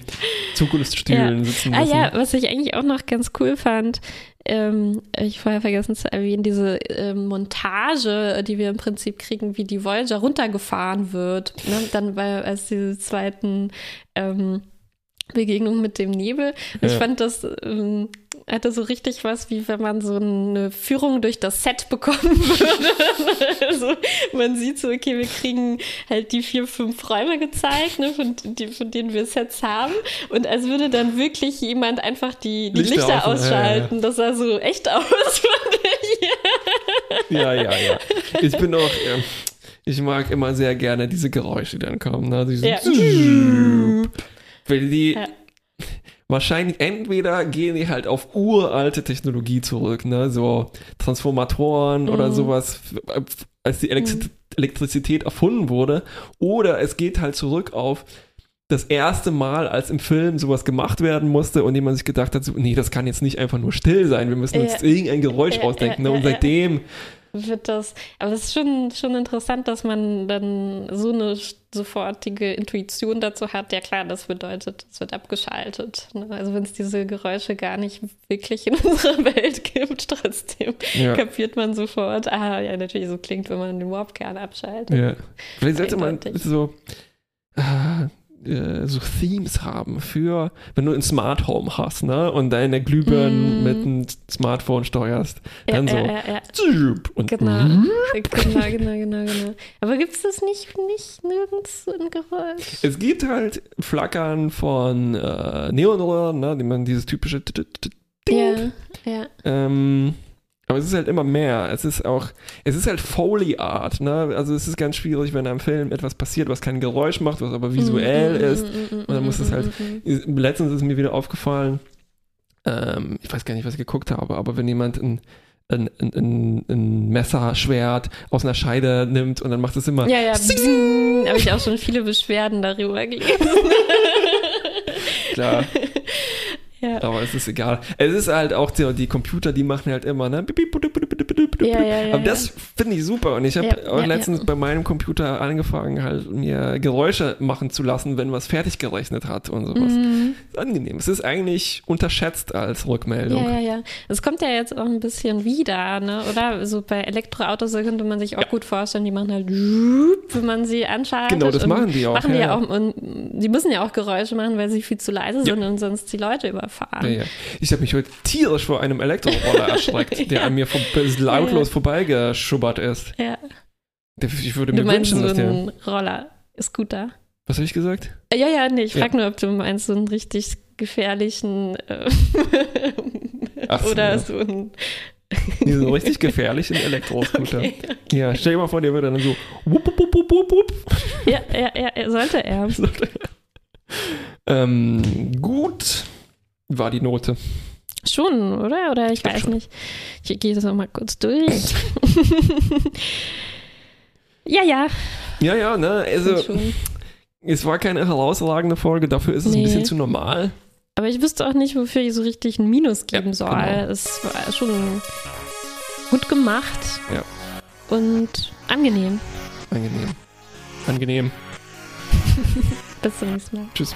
Zukunftsstühlen sitzen Ah müssen. ja, was ich eigentlich auch noch ganz cool fand, ähm, ich vorher vergessen zu erwähnen, diese ähm, Montage, die wir im Prinzip kriegen, wie die Voyager runtergefahren wird. Ne? Dann bei, als diese zweiten ähm, Begegnung mit dem Nebel. Ich Ja. fand das ähm, hatte so richtig was, wie wenn man so eine Führung durch das Set bekommen würde. also man sieht so, okay, wir kriegen halt die vier, fünf Räume gezeigt, ne, von, die, von denen wir Sets haben. Und als würde dann wirklich jemand einfach die, die Lichter Lichter, aus- ja, ausschalten. Das sah so echt aus, fand ich. Ja, ja, ja. Ich bin auch, ähm, ich mag immer sehr gerne diese Geräusche, die dann kommen. Ne? Diese Ja. Weil die Ja. Wahrscheinlich entweder gehen die halt auf uralte Technologie zurück, ne? So Transformatoren oder Mhm. sowas, f- als die Elektri Elektrizität erfunden wurde, oder es geht halt zurück auf das erste Mal, als im Film sowas gemacht werden musste und jemand sich gedacht hat, so, nee, das kann jetzt nicht einfach nur still sein, wir müssen uns irgendein Geräusch Ja, ausdenken. ja, ne? Und seitdem wird das, aber es ist schon, schon interessant, dass man dann so eine sofortige Intuition dazu hat. Ja klar, das bedeutet, es wird abgeschaltet. Ne? Also wenn es diese Geräusche gar nicht wirklich in unserer Welt gibt, trotzdem Ja. kapiert man sofort, ah ja, natürlich so klingt, wenn man den Warpkern abschaltet. Ja. Vielleicht sollte man so. ah, äh, so Themes haben für, wenn du ein Smart Home hast, ne? Und deine Glühbirnen Mm. mit einem Smartphone steuerst. Ja, Dann so. ja, ja, ja. züp Und Genau. genau, genau, genau, genau. Aber gibt es das nicht, nicht nirgends so ein Geräusch? Es gibt halt Flackern von äh, Neonröhren, ne? Die man dieses typische t- Ja, ja. Ähm, aber es ist halt immer mehr. Es ist auch, es ist halt Foley Art, ne? Also es ist ganz schwierig, wenn am Film etwas passiert, was kein Geräusch macht, was aber visuell Mm, mm, ist. mm, mm, Und dann muss es mm, halt- mm, mm. Letztens ist mir wieder aufgefallen, ähm, ich weiß gar nicht, was ich geguckt habe, aber wenn jemand ein, ein, ein, ein, ein Messerschwert aus einer Scheide nimmt und dann macht es immer Ja, ja, habe ich auch schon viele Beschwerden darüber gelesen. klar, Ja. aber es ist egal. Es ist halt auch die, die Computer, die machen halt immer, ne? Ja, ja, ja, Aber das finde ich super und ich habe auch letztens bei meinem Computer angefangen, halt mir Geräusche machen zu lassen, wenn was fertig gerechnet hat und sowas. Mhm. Ist angenehm. Es ist eigentlich unterschätzt als Rückmeldung. Ja, ja, ja. Es kommt ja jetzt auch ein bisschen wieder, ne? oder? So bei Elektroautos könnte man sich auch gut vorstellen, die machen halt, wenn man sie anschaltet. Genau, das machen die auch. Machen die auch. Und die müssen ja auch Geräusche machen, weil sie viel zu leise sind und sonst die Leute überfahren. Ich habe mich heute tierisch vor einem Elektroroller erschreckt, der an mir vor, lautlos vorbeigeschubbert ist. Ja. Der- Ich würde Du mir meinst wünschen, so dass der. ein Roller, Scooter. Was habe ich gesagt? Äh, Ja, ja, nee, ich Ja. frage nur, ob du meinst so einen richtig gefährlichen äh, so, oder ja. so ein Diesen richtig gefährlichen Elektroscooter. Okay. Ja, stell dir mal vor, der würde dann so. Wupp, wupp, wupp, wupp, wupp, wupp. Ja, ja, ja, er sollte er. ähm, gut war die Note. Schon, oder? Oder ich glaub weiß schon. nicht. Ich gehe das nochmal kurz durch. ja, ja. Ja, ja, ne? Also, es war keine herausragende Folge, dafür ist es ein Nee. bisschen zu normal. Aber ich wüsste auch nicht, wofür ich so richtig ein Minus geben Ja, soll. genau. Es war schon gut gemacht Ja. und angenehm. Angenehm. Angenehm. Bis zum nächsten Mal. Tschüss.